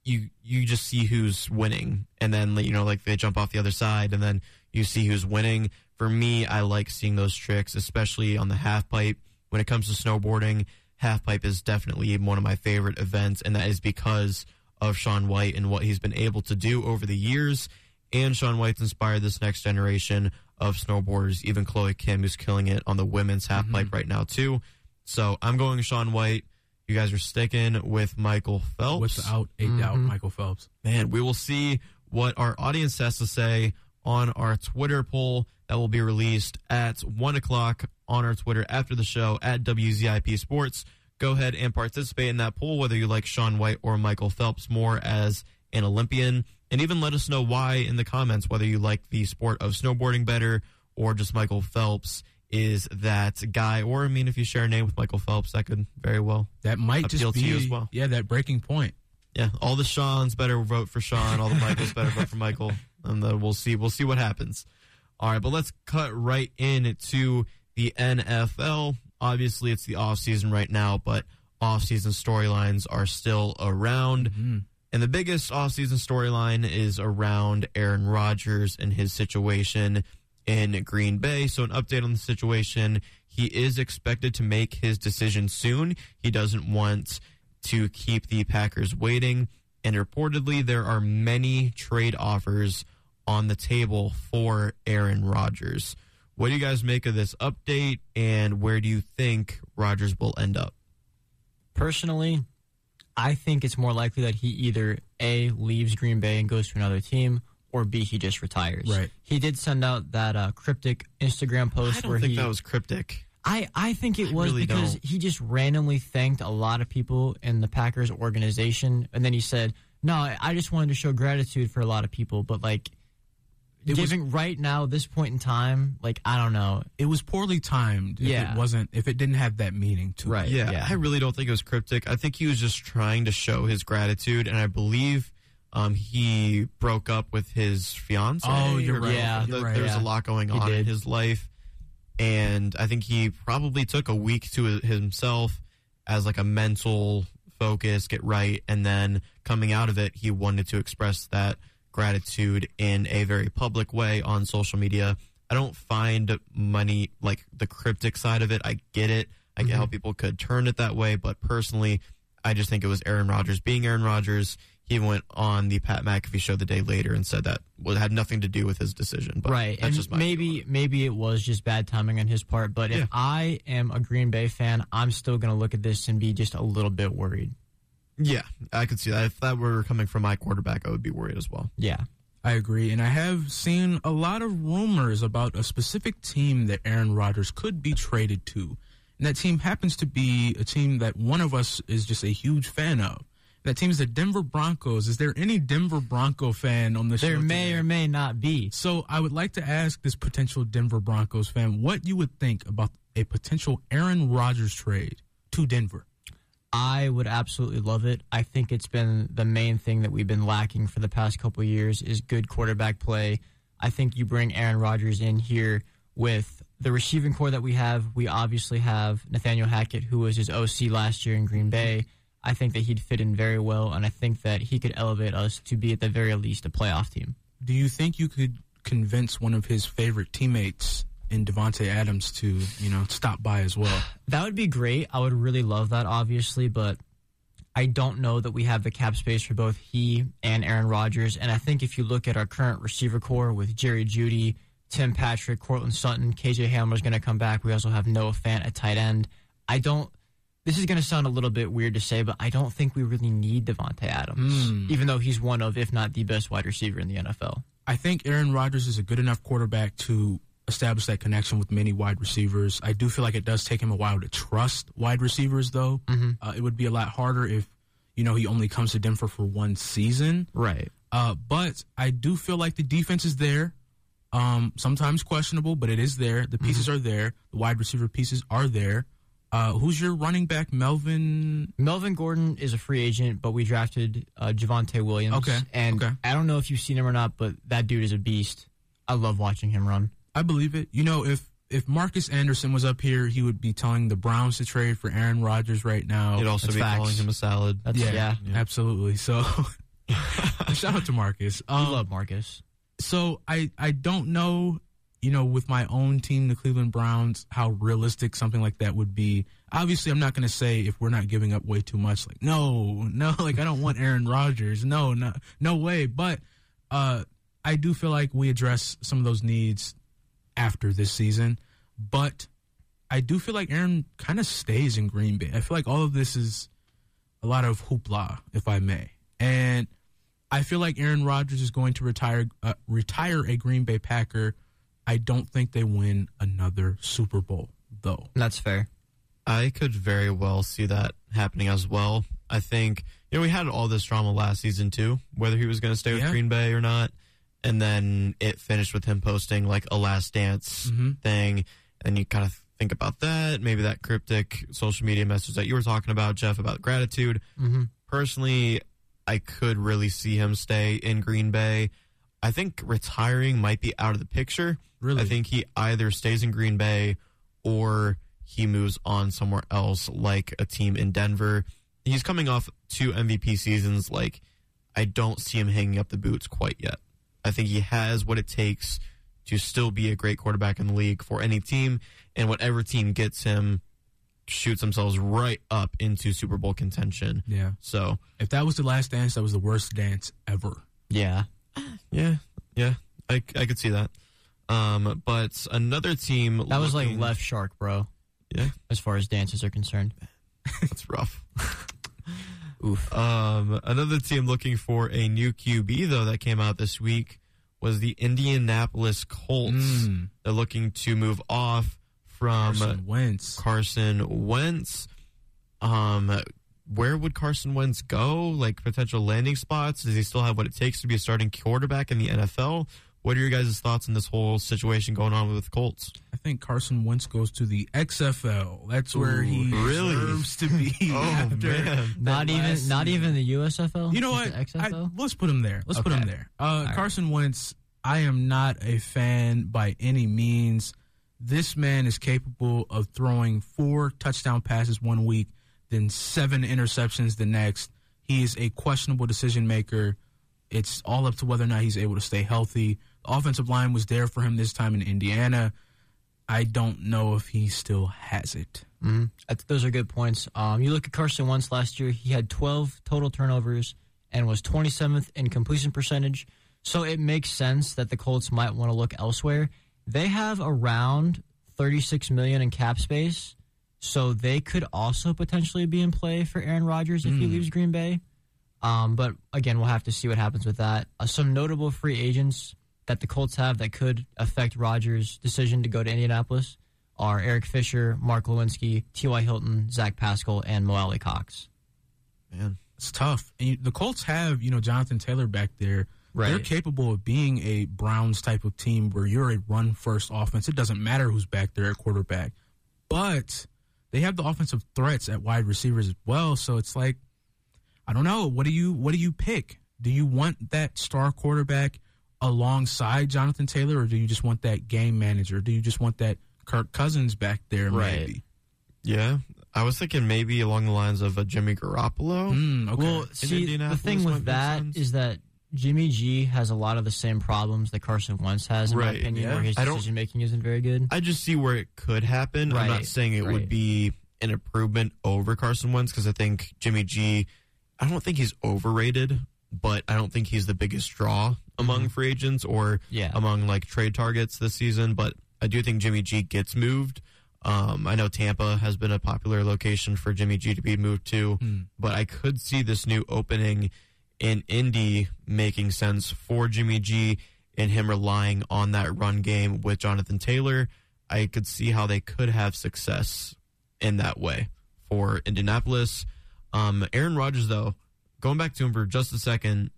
you you just see who's winning and then you know like they jump off the other side and then you see who's winning for me i like seeing those tricks especially on the half pipe. When it comes to snowboarding half pipe is definitely one of my favorite events and that is because of shaun white and what he's been able to do over the years. And shaun white's inspired this next generation of snowboarders. Even chloe kim who's killing it on the women's half pipe mm-hmm. right now too. So i'm going shaun white. You guys are sticking with michael phelps. Without a mm-hmm. doubt, Michael Phelps. man, we will see what our audience has to say on our Twitter poll that will be released at one o'clock on our Twitter after the show at WZIP Sports. Go ahead and participate in that poll, whether you like Shaun White or Michael Phelps more as an Olympian, and even let us know why in the comments, whether you like the sport of snowboarding better or just Michael Phelps is that guy. Or, I mean, if you share a name with Michael Phelps, that could very well That might Appeal just to be you as well. yeah, that breaking point. Yeah, all the Sean's better vote for Sean. All the Michaels better vote for Michael, and then we'll see. We'll see what happens. All right, but let's cut right into the NFL. Obviously, it's the off season right now, but off season storylines are still around. Mm-hmm. And the biggest off season storyline is around Aaron Rodgers and his situation in Green Bay. So, an update on the situation. He is expected to make his decision soon. He doesn't want to keep the Packers waiting. And reportedly, there are many trade offers on the table for Aaron Rodgers. What do you guys make of this update, and where do you think Rodgers will end up? Personally, I think it's more likely that he either A, leaves Green Bay and goes to another team, or B, he just retires. Right. He did send out that uh, cryptic Instagram post I don't where think he. that was cryptic. I, I think it I was really because don't. he just randomly thanked a lot of people in the Packers organization, and then he said, "No, I just wanted to show gratitude for a lot of people, but like." It was- giving right now, this point in time, like I don't know, It was poorly timed. If Yeah. it wasn't if it didn't have that meaning to Right. it. Yeah, Yeah. I really don't think it was cryptic. I think he was just trying to show his gratitude, and I believe um, he broke up with his fiance. Oh, you're right. Yeah. You're Th- right. There's Yeah. a lot going on in his life, and I think he probably took a week to himself as like a mental focus, get right, and then coming out of it, he wanted to express that gratitude in a very public way on social media. I don't find money like the cryptic side of it. I get it. I get how mm-hmm. people could turn it that way, but personally, I just think it was Aaron Rodgers being Aaron Rodgers. He went on the Pat McAfee show the day later and said that well, it had nothing to do with his decision. But right? That's and just my maybe maybe it was just bad timing on his part. But if I am a Green Bay fan, I'm still going to look at this and be just a little bit worried. Yeah, I could see that. If that were coming from my quarterback, I would be worried as well. Yeah, I agree. And I have seen a lot of rumors about a specific team that Aaron Rodgers could be traded to. And that team happens to be a team that one of us is just a huge fan of. That team is the Denver Broncos. Is there any Denver Bronco fan on the show? there may today? or may not be. So I would like to ask this potential Denver Broncos fan what you would think about a potential Aaron Rodgers trade to Denver. I would absolutely love it. I think it's been the main thing that we've been lacking for the past couple years is good quarterback play. I think you bring Aaron Rodgers in here with the receiving core that we have. We obviously have Nathaniel Hackett, who was his OC last year in Green Bay. I think that he'd fit in very well, and I think that he could elevate us to be at the very least a playoff team. Do you think you could convince one of his favorite teammates in Davante Adams to you know stop by as well. That would be great. I would really love that, obviously, but I don't know that we have the cap space for both he and Aaron Rodgers. And I think if you look at our current receiver core with Jerry Jeudy, Tim Patrick, Courtland Sutton, KJ Hamler's going to come back. We also have Noah Fant at tight end. I don't. This is going to sound a little bit weird to say, but I don't think we really need Davante Adams, hmm. even though he's one of, if not the best wide receiver in the NFL. I think Aaron Rodgers is a good enough quarterback to establish that connection with many wide receivers. I do feel like it does take him a while to trust wide receivers, though. Uh, it would be a lot harder if you know he only comes to Denver for one season. Right. Uh, but I do feel like the defense is there. Um, sometimes questionable, but it is there. The pieces are there. The wide receiver pieces are there. Uh, who's your running back? Melvin. Melvin Gordon is a free agent, but we drafted uh, Javonte Williams. Okay, And okay. I don't know if you've seen him or not, but that dude is a beast. I love watching him run. I believe it. You know, if if Marcus Anderson was up here, he would be telling the Browns to trade for Aaron Rodgers right now. He'd also That's be facts. calling him a salad. That's yeah, yeah. absolutely. So, shout out to Marcus. I Um, love Marcus. so I I don't know, you know, with my own team, the Cleveland Browns, how realistic something like that would be. Obviously, I'm not going to say if we're not giving up way too much. Like, no, no, like I don't want Aaron Rodgers. No, no, no way. But uh, I do feel like we address some of those needs after this season. But I do feel like Aaron kind of stays in Green Bay. I feel like all of this is a lot of hoopla, if I may, and. I feel like Aaron Rodgers is going to retire uh, retire a Green Bay Packer. I don't think they win another Super Bowl though. That's fair. I could very well see that happening as well. I think you know we had all this drama last season too, whether he was going to stay with Yeah. Green Bay or not, and then it finished with him posting like a Last Dance Mhm. thing, and you kind of think about that, maybe that cryptic social media message that you were talking about, Jeff, about gratitude. Mhm. Personally, I could really see him stay in Green Bay. I think retiring might be out of the picture. Really? I think he either stays in Green Bay or he moves on somewhere else, like a team in Denver. He's coming off two MVP seasons. Like, I don't see him hanging up the boots quite yet. I think he has what it takes to still be a great quarterback in the league for any team, and whatever team gets him shoots themselves right up into Super Bowl contention. Yeah. So, If that was the last dance, that was the worst dance ever. Yeah. yeah, yeah, I, I could see that. Um, but another team That was like left shark, bro, Yeah, as far as dances are concerned. that's rough. Oof. Um, another team looking for a new QB though that came out this week was the Indianapolis Colts. Mm. They're looking to move off from Carson Wentz. Carson Wentz. Um, where would Carson Wentz go? Like potential landing spots? Does he still have what it takes to be a starting quarterback in the NFL? What are your guys' thoughts on this whole situation going on with the Colts? I think Carson Wentz goes to the XFL. That's where he really? deserves to be. Oh, after man. Not even, last not even the USFL. You know what? The I- XFL. let's put him there. Let's put him there. Uh, right. Carson Wentz. I am not a fan by any means. This man is capable of throwing four touchdown passes one week, then seven interceptions the next. He is a questionable decision maker. It's all up to whether or not he's able to stay healthy. Offensive line was there for him this time in Indiana. I don't know if he still has it. Mhm. That's- Those are good points. Um, you look at Carson Wentz last year; he had 12 total turnovers and was 27th in completion percentage. So it makes sense that the Colts might want to look elsewhere. They have around 36 million in cap space, so they could also potentially be in play for Aaron Rodgers if he leaves Green Bay. Um, but again, we'll have to see what happens with that. Uh, some notable free agents that the Colts have that could affect Rodgers' decision to go to Indianapolis are Eric Fisher, Mark Glowinski, T.Y. Hilton, Zach Pascal, and Mo Alie-Cox. Man, It's tough. And you, the Colts have, you know, Jonathan Taylor back there. They're capable of being a Browns type of team where you're a run first offense. It doesn't matter who's back there at quarterback. But they have the offensive threats at wide receivers as well. So it's like, I don't know. What do you what do you pick? Do you want that star quarterback alongside Jonathan Taylor, or do you just want that game manager? Do you just want that Kirk Cousins back there? Right. Maybe. yeah, I was thinking maybe along the lines of a Jimmy Garoppolo. Mm, okay. Well, see, the Indianapolis thing with make that sense. is that Jimmy G has a lot of the same problems that Carson Wentz has, in my Right, opinion, yeah. where his I don't- decision making isn't very good. I just see where it could happen. I'm not saying it would be an improvement over Carson Wentz because I think Jimmy G, I don't think he's overrated, but I don't think he's the biggest draw among free agents or Mm-hmm. Yeah. among like trade targets this season. But I do think Jimmy G gets moved. Um, I know Tampa has been a popular location for Jimmy G to be moved to, but I could see this new opening in Indy making sense for Jimmy G and him relying on that run game with Jonathan Taylor. I could see how they could have success in that way for Indianapolis. Um, Aaron Rodgers, though, going back to him for just a second,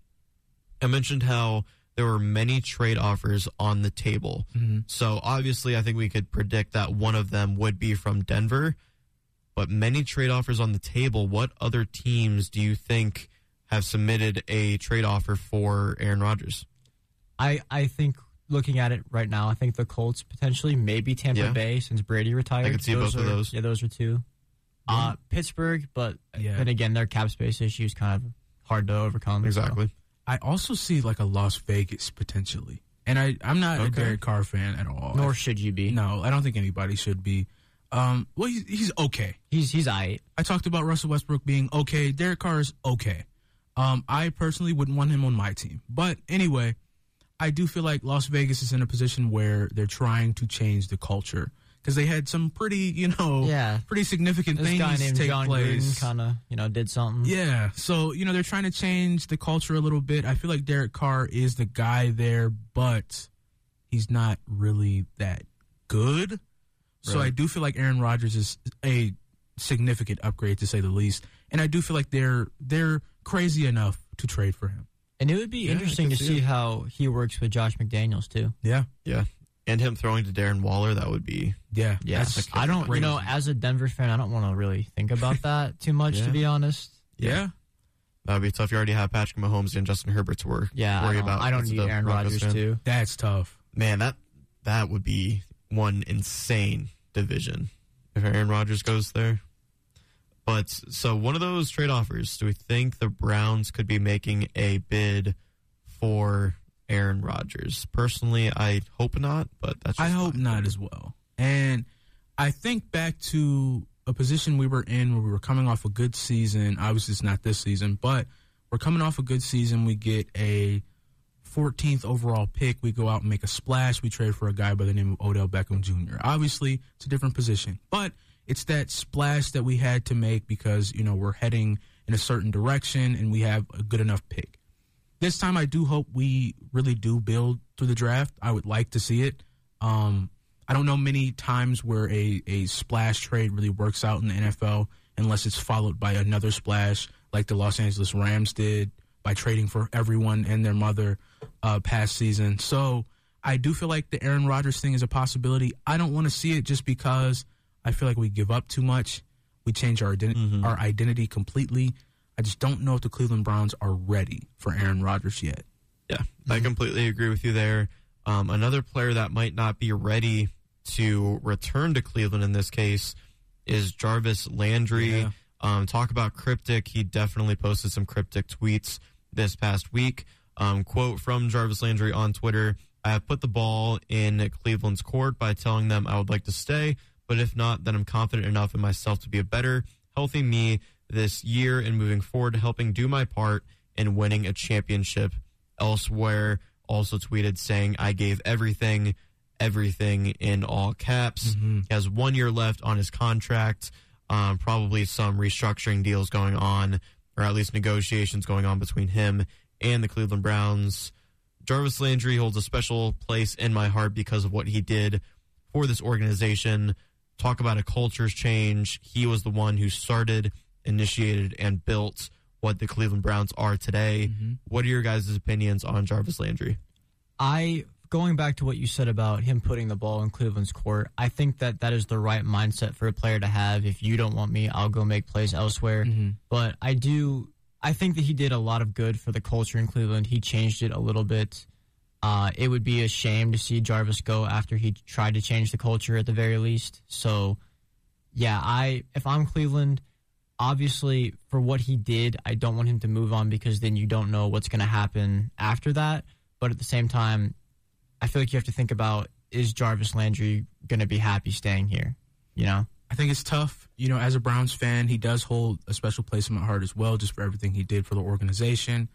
I mentioned how there were many trade offers on the table. So obviously, I think we could predict that one of them would be from Denver. But many trade offers on the table. What other teams do you think have submitted a trade offer for Aaron Rodgers? I, I think looking at it right now, I think the Colts potentially, maybe Tampa Yeah. Bay since Brady retired. I could see Those both of those. Yeah, those are two. Uh, Pittsburgh, but Yeah. then again, their cap space issues kind of hard to overcome. so. I also see like a Las Vegas potentially, and I I'm not a Okay. Derek Carr fan at all. Nor should you be. no, I don't think anybody should be. Um, well, he's, he's okay. He's he's I. I talked about Russell Westbrook being okay. Derek Carr is okay. Um, I personally wouldn't want him on my team. But anyway, I do feel like Las Vegas is in a position where they're trying to change the culture because they had some pretty, you know, Yeah. pretty significant This things guy named take John place. Gruden kind of you know did something. Yeah. So, you know, they're trying to change the culture a little bit. I feel like Derek Carr is the guy there, but he's not really that good. So Right. I do feel like Aaron Rodgers is a significant upgrade to say the least. And I do feel like they're they're crazy enough to trade for him. And it would be I interesting to see see it. how he works with Josh McDaniels too. Yeah. Yeah. And him throwing to Darren Waller, that would be Yeah. Yeah, That's I don't. You know, as a Denver fan, I don't want to really think about that too much, Yeah. to be honest. yeah. that would be tough. You already have Patrick Mahomes and Justin Herbert to work. Yeah, I worry don't, about. I don't need Aaron Rodgers fan. too. That's tough. Man, that that would be one insane division if Aaron Rodgers goes there. But so one of those trade offers, do we think the Browns could be making a bid for Aaron Rodgers? Personally, I hope not, but that's I hope not opinion. as well. And I think back to a position we were in where we were coming off a good season. Obviously, it's not this season, but we're coming off a good season. We get a 14th overall pick. We go out and make a splash. We trade for a guy by the name of Odell Beckham Jr. Obviously, it's a different position, but it's that splash that we had to make because, you know, we're heading in a certain direction and we have a good enough pick. This time, I do hope we really do build through the draft. I would like to see it. Um, I don't know many times where a, a splash trade really works out in the NFL unless it's followed by another splash like the Los Angeles Rams did by trading for everyone and their mother uh, past season. So I do feel like the Aaron Rodgers thing is a possibility. I don't want to see it just because I feel like we give up too much. We change our identi- our identity completely. I just don't know if the Cleveland Browns are ready for Aaron Rodgers yet. Yeah, I completely agree with you there. Um, another player that might not be ready to return to Cleveland in this case is Jarvis Landry. Yeah. Um, talk about cryptic. He definitely posted some cryptic tweets this past week. Um, quote from Jarvis Landry on Twitter I have put the ball in Cleveland's court by telling them I would like to stay, but if not, then I'm confident enough in myself to be a better, healthy me this year and moving forward, helping do my part in winning a championship elsewhere. Also tweeted saying, I gave everything, everything in all caps. He has one year left on his contract. Um, probably some restructuring deals going on, or at least negotiations going on between him and the Cleveland Browns. Jarvis Landry holds a special place in my heart because of what he did for this organization. Talk about a culture's change. He was the one who started, initiated, and built what the Cleveland Browns are today. What are your guys' opinions on Jarvis Landry? I going back to what you said about him putting the ball in Cleveland's court. I think that that is the right mindset for a player to have. If you don't want me, I'll go make plays elsewhere. But I do. I think that he did a lot of good for the culture in Cleveland. He changed it a little bit. Uh, it would be a shame to see Jarvis go after he tried to change the culture at the very least. So, yeah, I if I'm Cleveland, obviously, for what he did, I don't want him to move on because then you don't know what's going to happen after that. But at the same time, I feel like you have to think about is Jarvis Landry going to be happy staying here? You know? I think it's tough. You know, as a Browns fan, he does hold a special place in my heart as well, just for everything he did for the organization.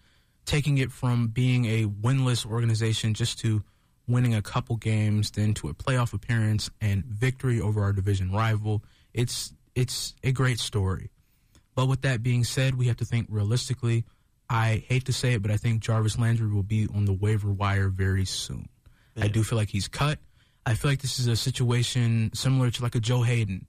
Taking it from being a winless organization just to winning a couple games, then to a playoff appearance and victory over our division rival. It's it's a great story. But with that being said, we have to think realistically. I hate to say it, but I think Jarvis Landry will be on the waiver wire very soon. I do feel like he's cut. I feel like this is a situation similar to like a Joe Haden.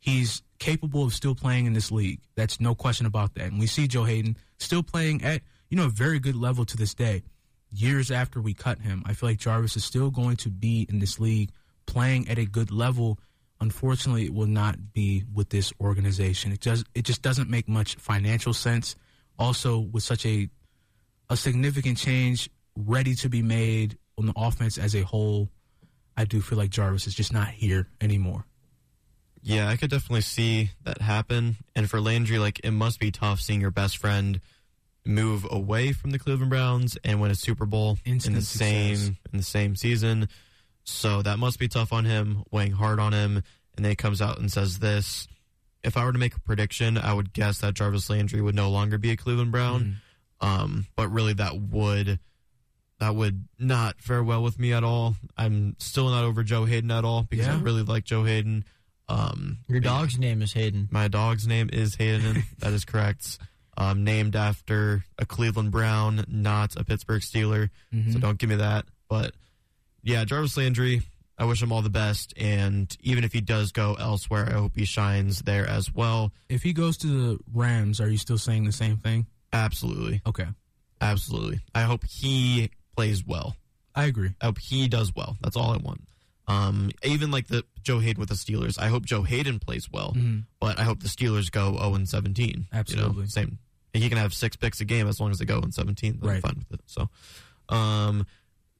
He's capable of still playing in this league. That's no question about that. And we see Joe Haden still playing at, you know, a very good level to this day. Years after we cut him, I feel like Jarvis is still going to be in this league playing at a good level. Unfortunately, it will not be with this organization. It just it just doesn't make much financial sense. Also, with such a a significant change ready to be made on the offense as a whole, I do feel like Jarvis is just not here anymore. Yeah, I could definitely see that happen. And for Landry, like it must be tough seeing your best friend move away from the Cleveland Browns and win a Super Bowl Instant in the success. same in the same season. So that must be tough on him, weighing hard on him. And then he comes out and says this. If I were to make a prediction, I would guess that Jarvis Landry would no longer be a Cleveland Brown. Um, but really, that would that would not fare well with me at all. I'm still not over Joe Haden at all because I really like Joe Haden. Um, Your dog's name is Hayden. My dog's name is Hayden. that is correct. Um, named after a Cleveland Brown, not a Pittsburgh Steeler. So don't give me that. But yeah, Jarvis Landry, I wish him all the best. And even if he does go elsewhere, I hope he shines there as well. If he goes to the Rams, are you still saying the same thing? Absolutely. Okay. Absolutely. I hope he plays well. I agree. I hope he does well. That's all I want. Um, even like the Joe Haden with the Steelers, I hope Joe Haden plays well, but I hope the Steelers go 0 and 17. you know? Absolutely. same. He can have six picks a game as long as they go 0 and 17. I'm Right. fine with it. So, um,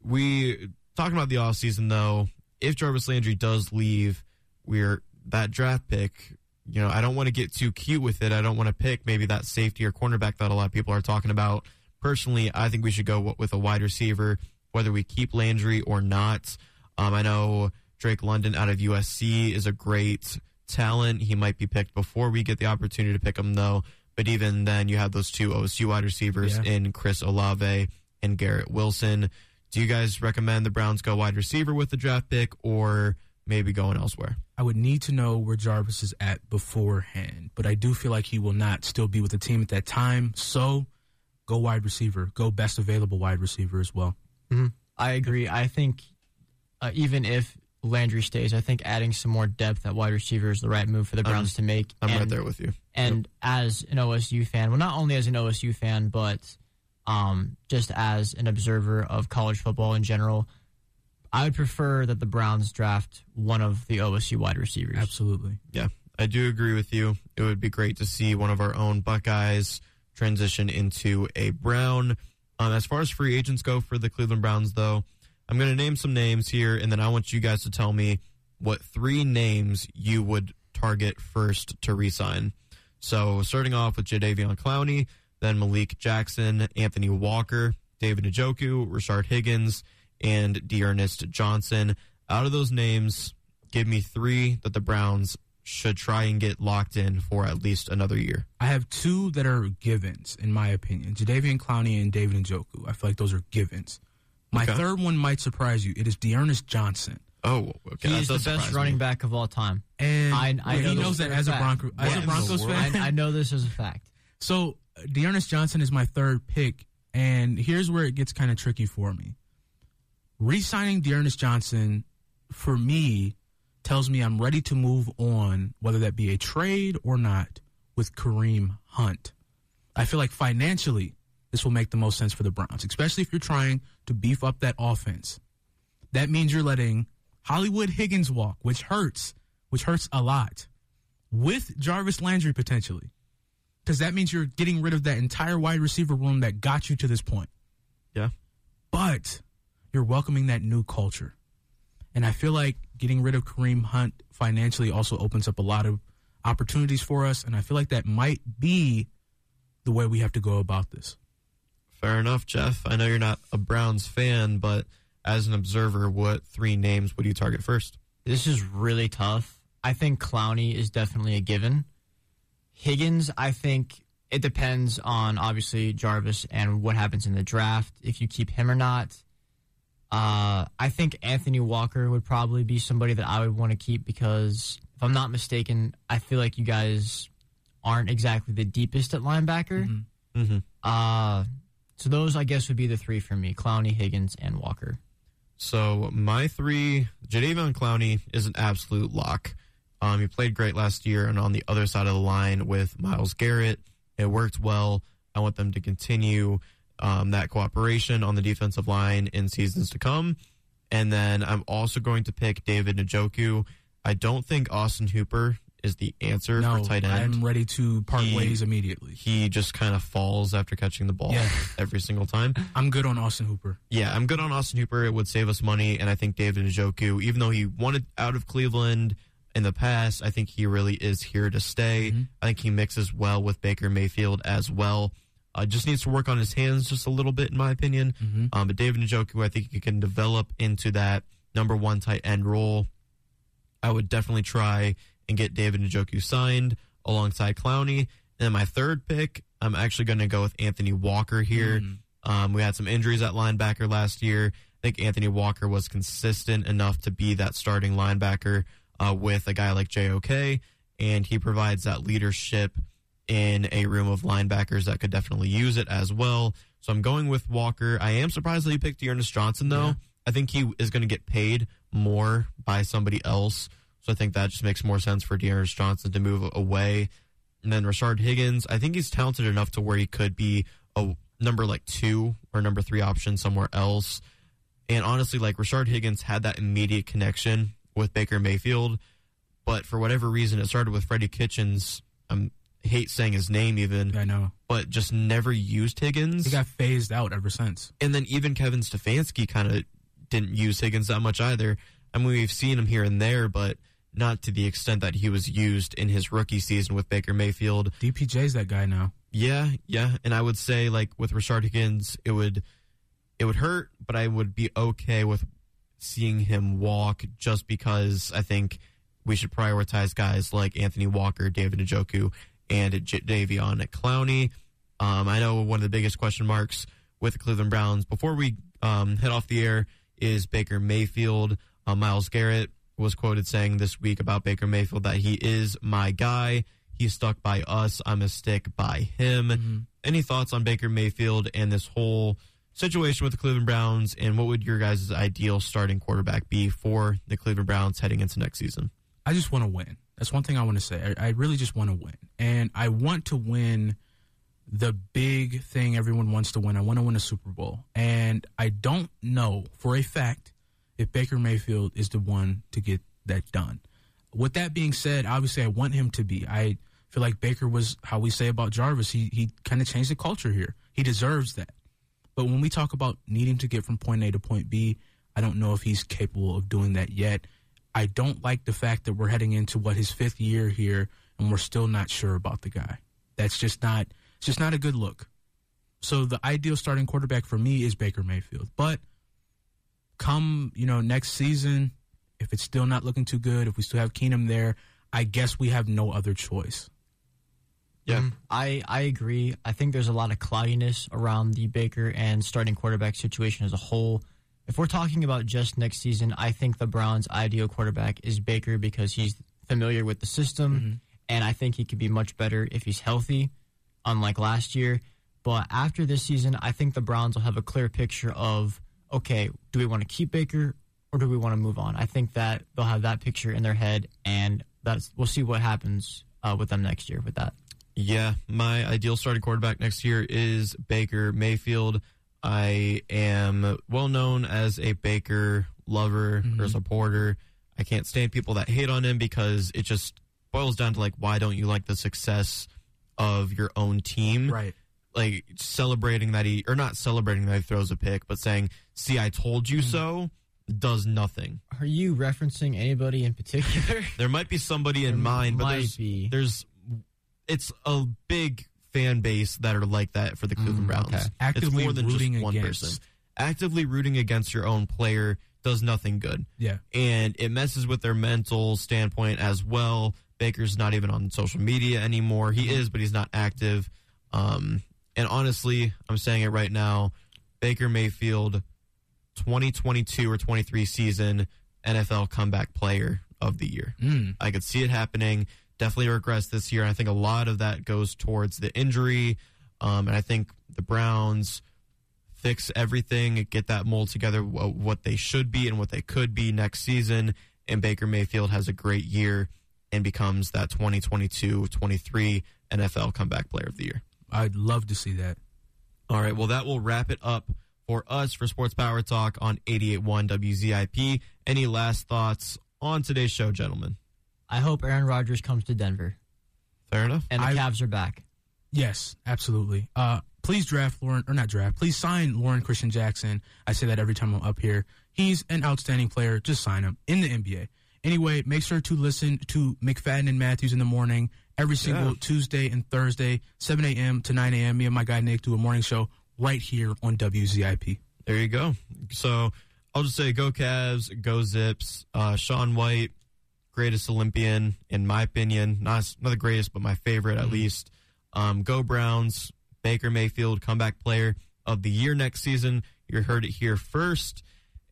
we talking about the offseason though. If Jarvis Landry does leave, we're that draft pick. You know, I don't want to get too cute with it. I don't want to pick maybe that safety or cornerback that a lot of people are talking about. Personally, I think we should go with a wide receiver, whether we keep Landry or not. Um, I know Drake London out of USC is a great talent. He might be picked before we get the opportunity to pick him, though. But even then, you have those two OSU wide receivers Yeah. in Chris Olave and Garrett Wilson. Do you guys recommend the Browns go wide receiver with the draft pick or maybe going elsewhere? I would need to know where Jarvis is at beforehand, but I do feel like he will not still be with the team at that time. So go wide receiver, go best available wide receiver as well. I agree. I think uh, even if Landry stays, I think adding some more depth at wide receiver is the right move for the Browns to make. I'm right there with you. And as an OSU fan, well, not only as an OSU fan, but um, just as an observer of college football in general, I would prefer that the Browns draft one of the OSU wide receivers. Absolutely. Yeah, I do agree with you. It would be great to see one of our own Buckeyes transition into a Brown. Um, as far as free agents go for the Cleveland Browns, though, I'm going to name some names here, and then I want you guys to tell me what three names you would target first to re-sign. So, starting off with Jadeveon Clowney, then Malik Jackson, Anthony Walker, David Njoku, Rashard Higgins, and D'Ernest Johnson. Out of those names, give me three that the Browns should try and get locked in for at least another year. I have two that are givens, in my opinion. Jadeveon Clowney and David Njoku. I feel like those are givens. My Okay. third one might surprise you. It is D'Ernest Johnson. Oh, okay. He that is the best running me. back of all time. And I- I he know knows that as a. Bronco, as What a Broncos fan. I, I know this as a fact. So D'Ernest Johnson is my third pick, and here's where it gets kind of tricky for me. Re-signing D'Ernest Johnson for me tells me I'm ready to move on, whether that be a trade or not, with Kareem Hunt. I feel like financially this will make the most sense for the Browns, especially if you're trying to beef up that offense. That means you're letting Hollywood Higgins walk, which hurts, which hurts a lot, with Jarvis Landry potentially because that means you're getting rid of that entire wide receiver room that got you to this point. Yeah. But you're welcoming that new culture. And I feel like getting rid of Kareem Hunt financially also opens up a lot of opportunities for us, and I feel like that might be the way we have to go about this. Fair enough, Jeff. I know you're not a Browns fan, but as an observer, what three names would you target first? This is really tough. I think Clowney is definitely a given. Higgins, I think it depends on obviously Jarvis and what happens in the draft, if you keep him or not. Uh, I think Anthony Walker would probably be somebody that I would want to keep because, if I'm not mistaken, I feel like you guys aren't exactly the deepest at linebacker. Mm-hmm. Mm-hmm. Uh, so those, I guess, would be the three for me: Clowney, Higgins, and Walker. So my three, Jadeveon Clowney is an absolute lock. Um, he played great last year, and on the other side of the line with Myles Garrett, it worked well. I want them to continue um, that cooperation on the defensive line in seasons to come. And then I'm also going to pick David Njoku. I don't think Austin Hooper is the answer No, for tight end. I'm ready to part He- ways immediately. he just kind of falls after catching the ball Yeah. every single time. I'm good on Austin Hooper. Yeah, I'm good on Austin Hooper. It would save us money, and I think David Njoku, even though he wanted out of Cleveland in the past, I think he really is here to stay. Mhm. I think he mixes well with Baker Mayfield as well. Uh, just needs to work on his hands just a little bit, in my opinion. Mhm. Um, but David Njoku, I think he can develop into that number one tight end role. I would definitely try and get David Njoku signed alongside Clowney. And then my third pick, I'm actually going to go with Anthony Walker here. Mm. Um, we had some injuries at linebacker last year. I think Anthony Walker was consistent enough to be that starting linebacker uh, with a guy like JOK, and he provides that leadership in a room of linebackers that could definitely use it as well. So I'm going with Walker. I am surprised that he picked Ernest Johnson, though. Yeah. I think he is going to get paid more by somebody else. So I think that just makes more sense for D'Ernest Johnson to move away. And then Rashard Higgins, I think he's talented enough to where he could be a number like two or number three option somewhere else. And honestly, like Rashard Higgins had that immediate connection with Baker Mayfield, but for whatever reason, it started with Freddie Kitchens. I hate saying his name even, I know. but just never used Higgins. He got phased out ever since. and then even Kevin Stefanski kind of didn't use Higgins that much either. I mean, we've seen him here and there, but not to the extent that he was used in his rookie season with Baker Mayfield. DPJ's that guy now. Yeah, yeah, and I would say like with Rashard Higgins, it would it would hurt, but I would be okay with seeing him walk just because I think we should prioritize guys like Anthony Walker, David Njoku, and J- Davion Clowney. Um, I know one of the biggest question marks with the Cleveland Browns before we um, head off the air is Baker Mayfield. Uh, Myles Garrett was quoted saying this week about Baker Mayfield that he is my guy. He's stuck by us. I'm a stick by him. Any thoughts on Baker Mayfield and this whole situation with the Cleveland Browns? And what would your guys' ideal starting quarterback be for the Cleveland Browns heading into next season? I just want to win. That's one thing I want to say. I, I really just want to win. And I want to win the big thing everyone wants to win. I want to win a Super Bowl. And I don't know for a fact if Baker Mayfield is the one to get that done. With that being said, obviously I want him to be. I feel like Baker was how we say about Jarvis. He he kind of changed the culture here. He deserves that. But when we talk about needing to get from point A to point B, I don't know if he's capable of doing that yet. I don't like the fact that we're heading into what his fifth year here and we're still not sure about the guy. That's just not it's just not a good look. So the ideal starting quarterback for me is Baker Mayfield. But come, you know, next season, if it's still not looking too good, if we still have Keenum there, I guess we have no other choice. Yeah. Um, I I agree. I think there's a lot of cloudiness around the Baker and starting quarterback situation as a whole. If we're talking about just next season, I think the Browns' ideal quarterback is Baker because he's familiar with the system, and I think he could be much better if he's healthy, unlike last year. But after this season, I think the Browns will have a clear picture of okay, do we want to keep Baker or do we want to move on? I think that they'll have that picture in their head, and that's we'll see what happens uh, with them next year with that. Yeah, my ideal starting quarterback next year is Baker Mayfield. I am well known as a Baker lover or mm-hmm. supporter. I can't stand people that hate on him because it just boils down to like, why don't you like the success of your own team? Right. Like celebrating that he, or not celebrating that he throws a pick, but saying, see, I told you mm-hmm. so. does nothing. Are you referencing anybody in particular? There might be somebody in mind, but might there's, be. there's it's a big fan base that are like that for the Cleveland Browns. okay. it's more than rooting just one against. person. Actively rooting against your own player does nothing good. Yeah. and it messes with their mental standpoint as well. Baker's not even on social media anymore. He is, but he's not active. Um, and honestly, I'm saying it right now. Baker Mayfield, 2022 or 23 season NFL comeback player of the year. Mm. I could see it happening. Definitely regress this year. And I think a lot of that goes towards the injury. Um, and I think the Browns fix everything, get that mold together, what they should be and what they could be next season. And Baker Mayfield has a great year and becomes that 2022 23 NFL comeback player of the year. I'd love to see that. All right. Well, that will wrap it up for us for Sports Power Talk on 88.1 WZIP. Any last thoughts on today's show, gentlemen? I hope Aaron Rodgers comes to Denver Fair enough. and the I- Cavs are back. Yes, absolutely. Uh, please draft Lauren, or not draft, please sign Lauren Christian Jackson. I say that every time I'm up here. He's an outstanding player. Just sign him in the NBA. Anyway, make sure to listen to McFadden and Matthews in the morning every single Yeah. Tuesday and Thursday, 7 a.m. to 9 a.m. Me and my guy Nick do a morning show right here on WZIP. There you go. So I'll just say go Cavs, go Zips. Uh, Shaun White, greatest Olympian in my opinion. Not not the greatest, but my favorite at least. Um, go Browns. Baker Mayfield, comeback player of the year next season. You heard it here first.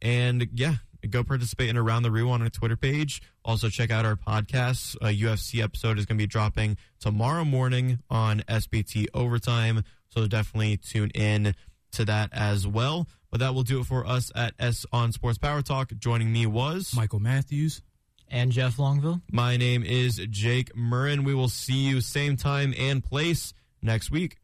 And yeah, go participate in Around the Roo on our Twitter page. Also check out our podcast. A UFC episode is going to be dropping tomorrow morning on SBT Overtime. So definitely tune in to that as well. But that will do it for us at S on Sports Power Talk. Joining me was Michael Matthews. And Jeff Longville. my name is Jake Murrin. We will see you same time and place next week.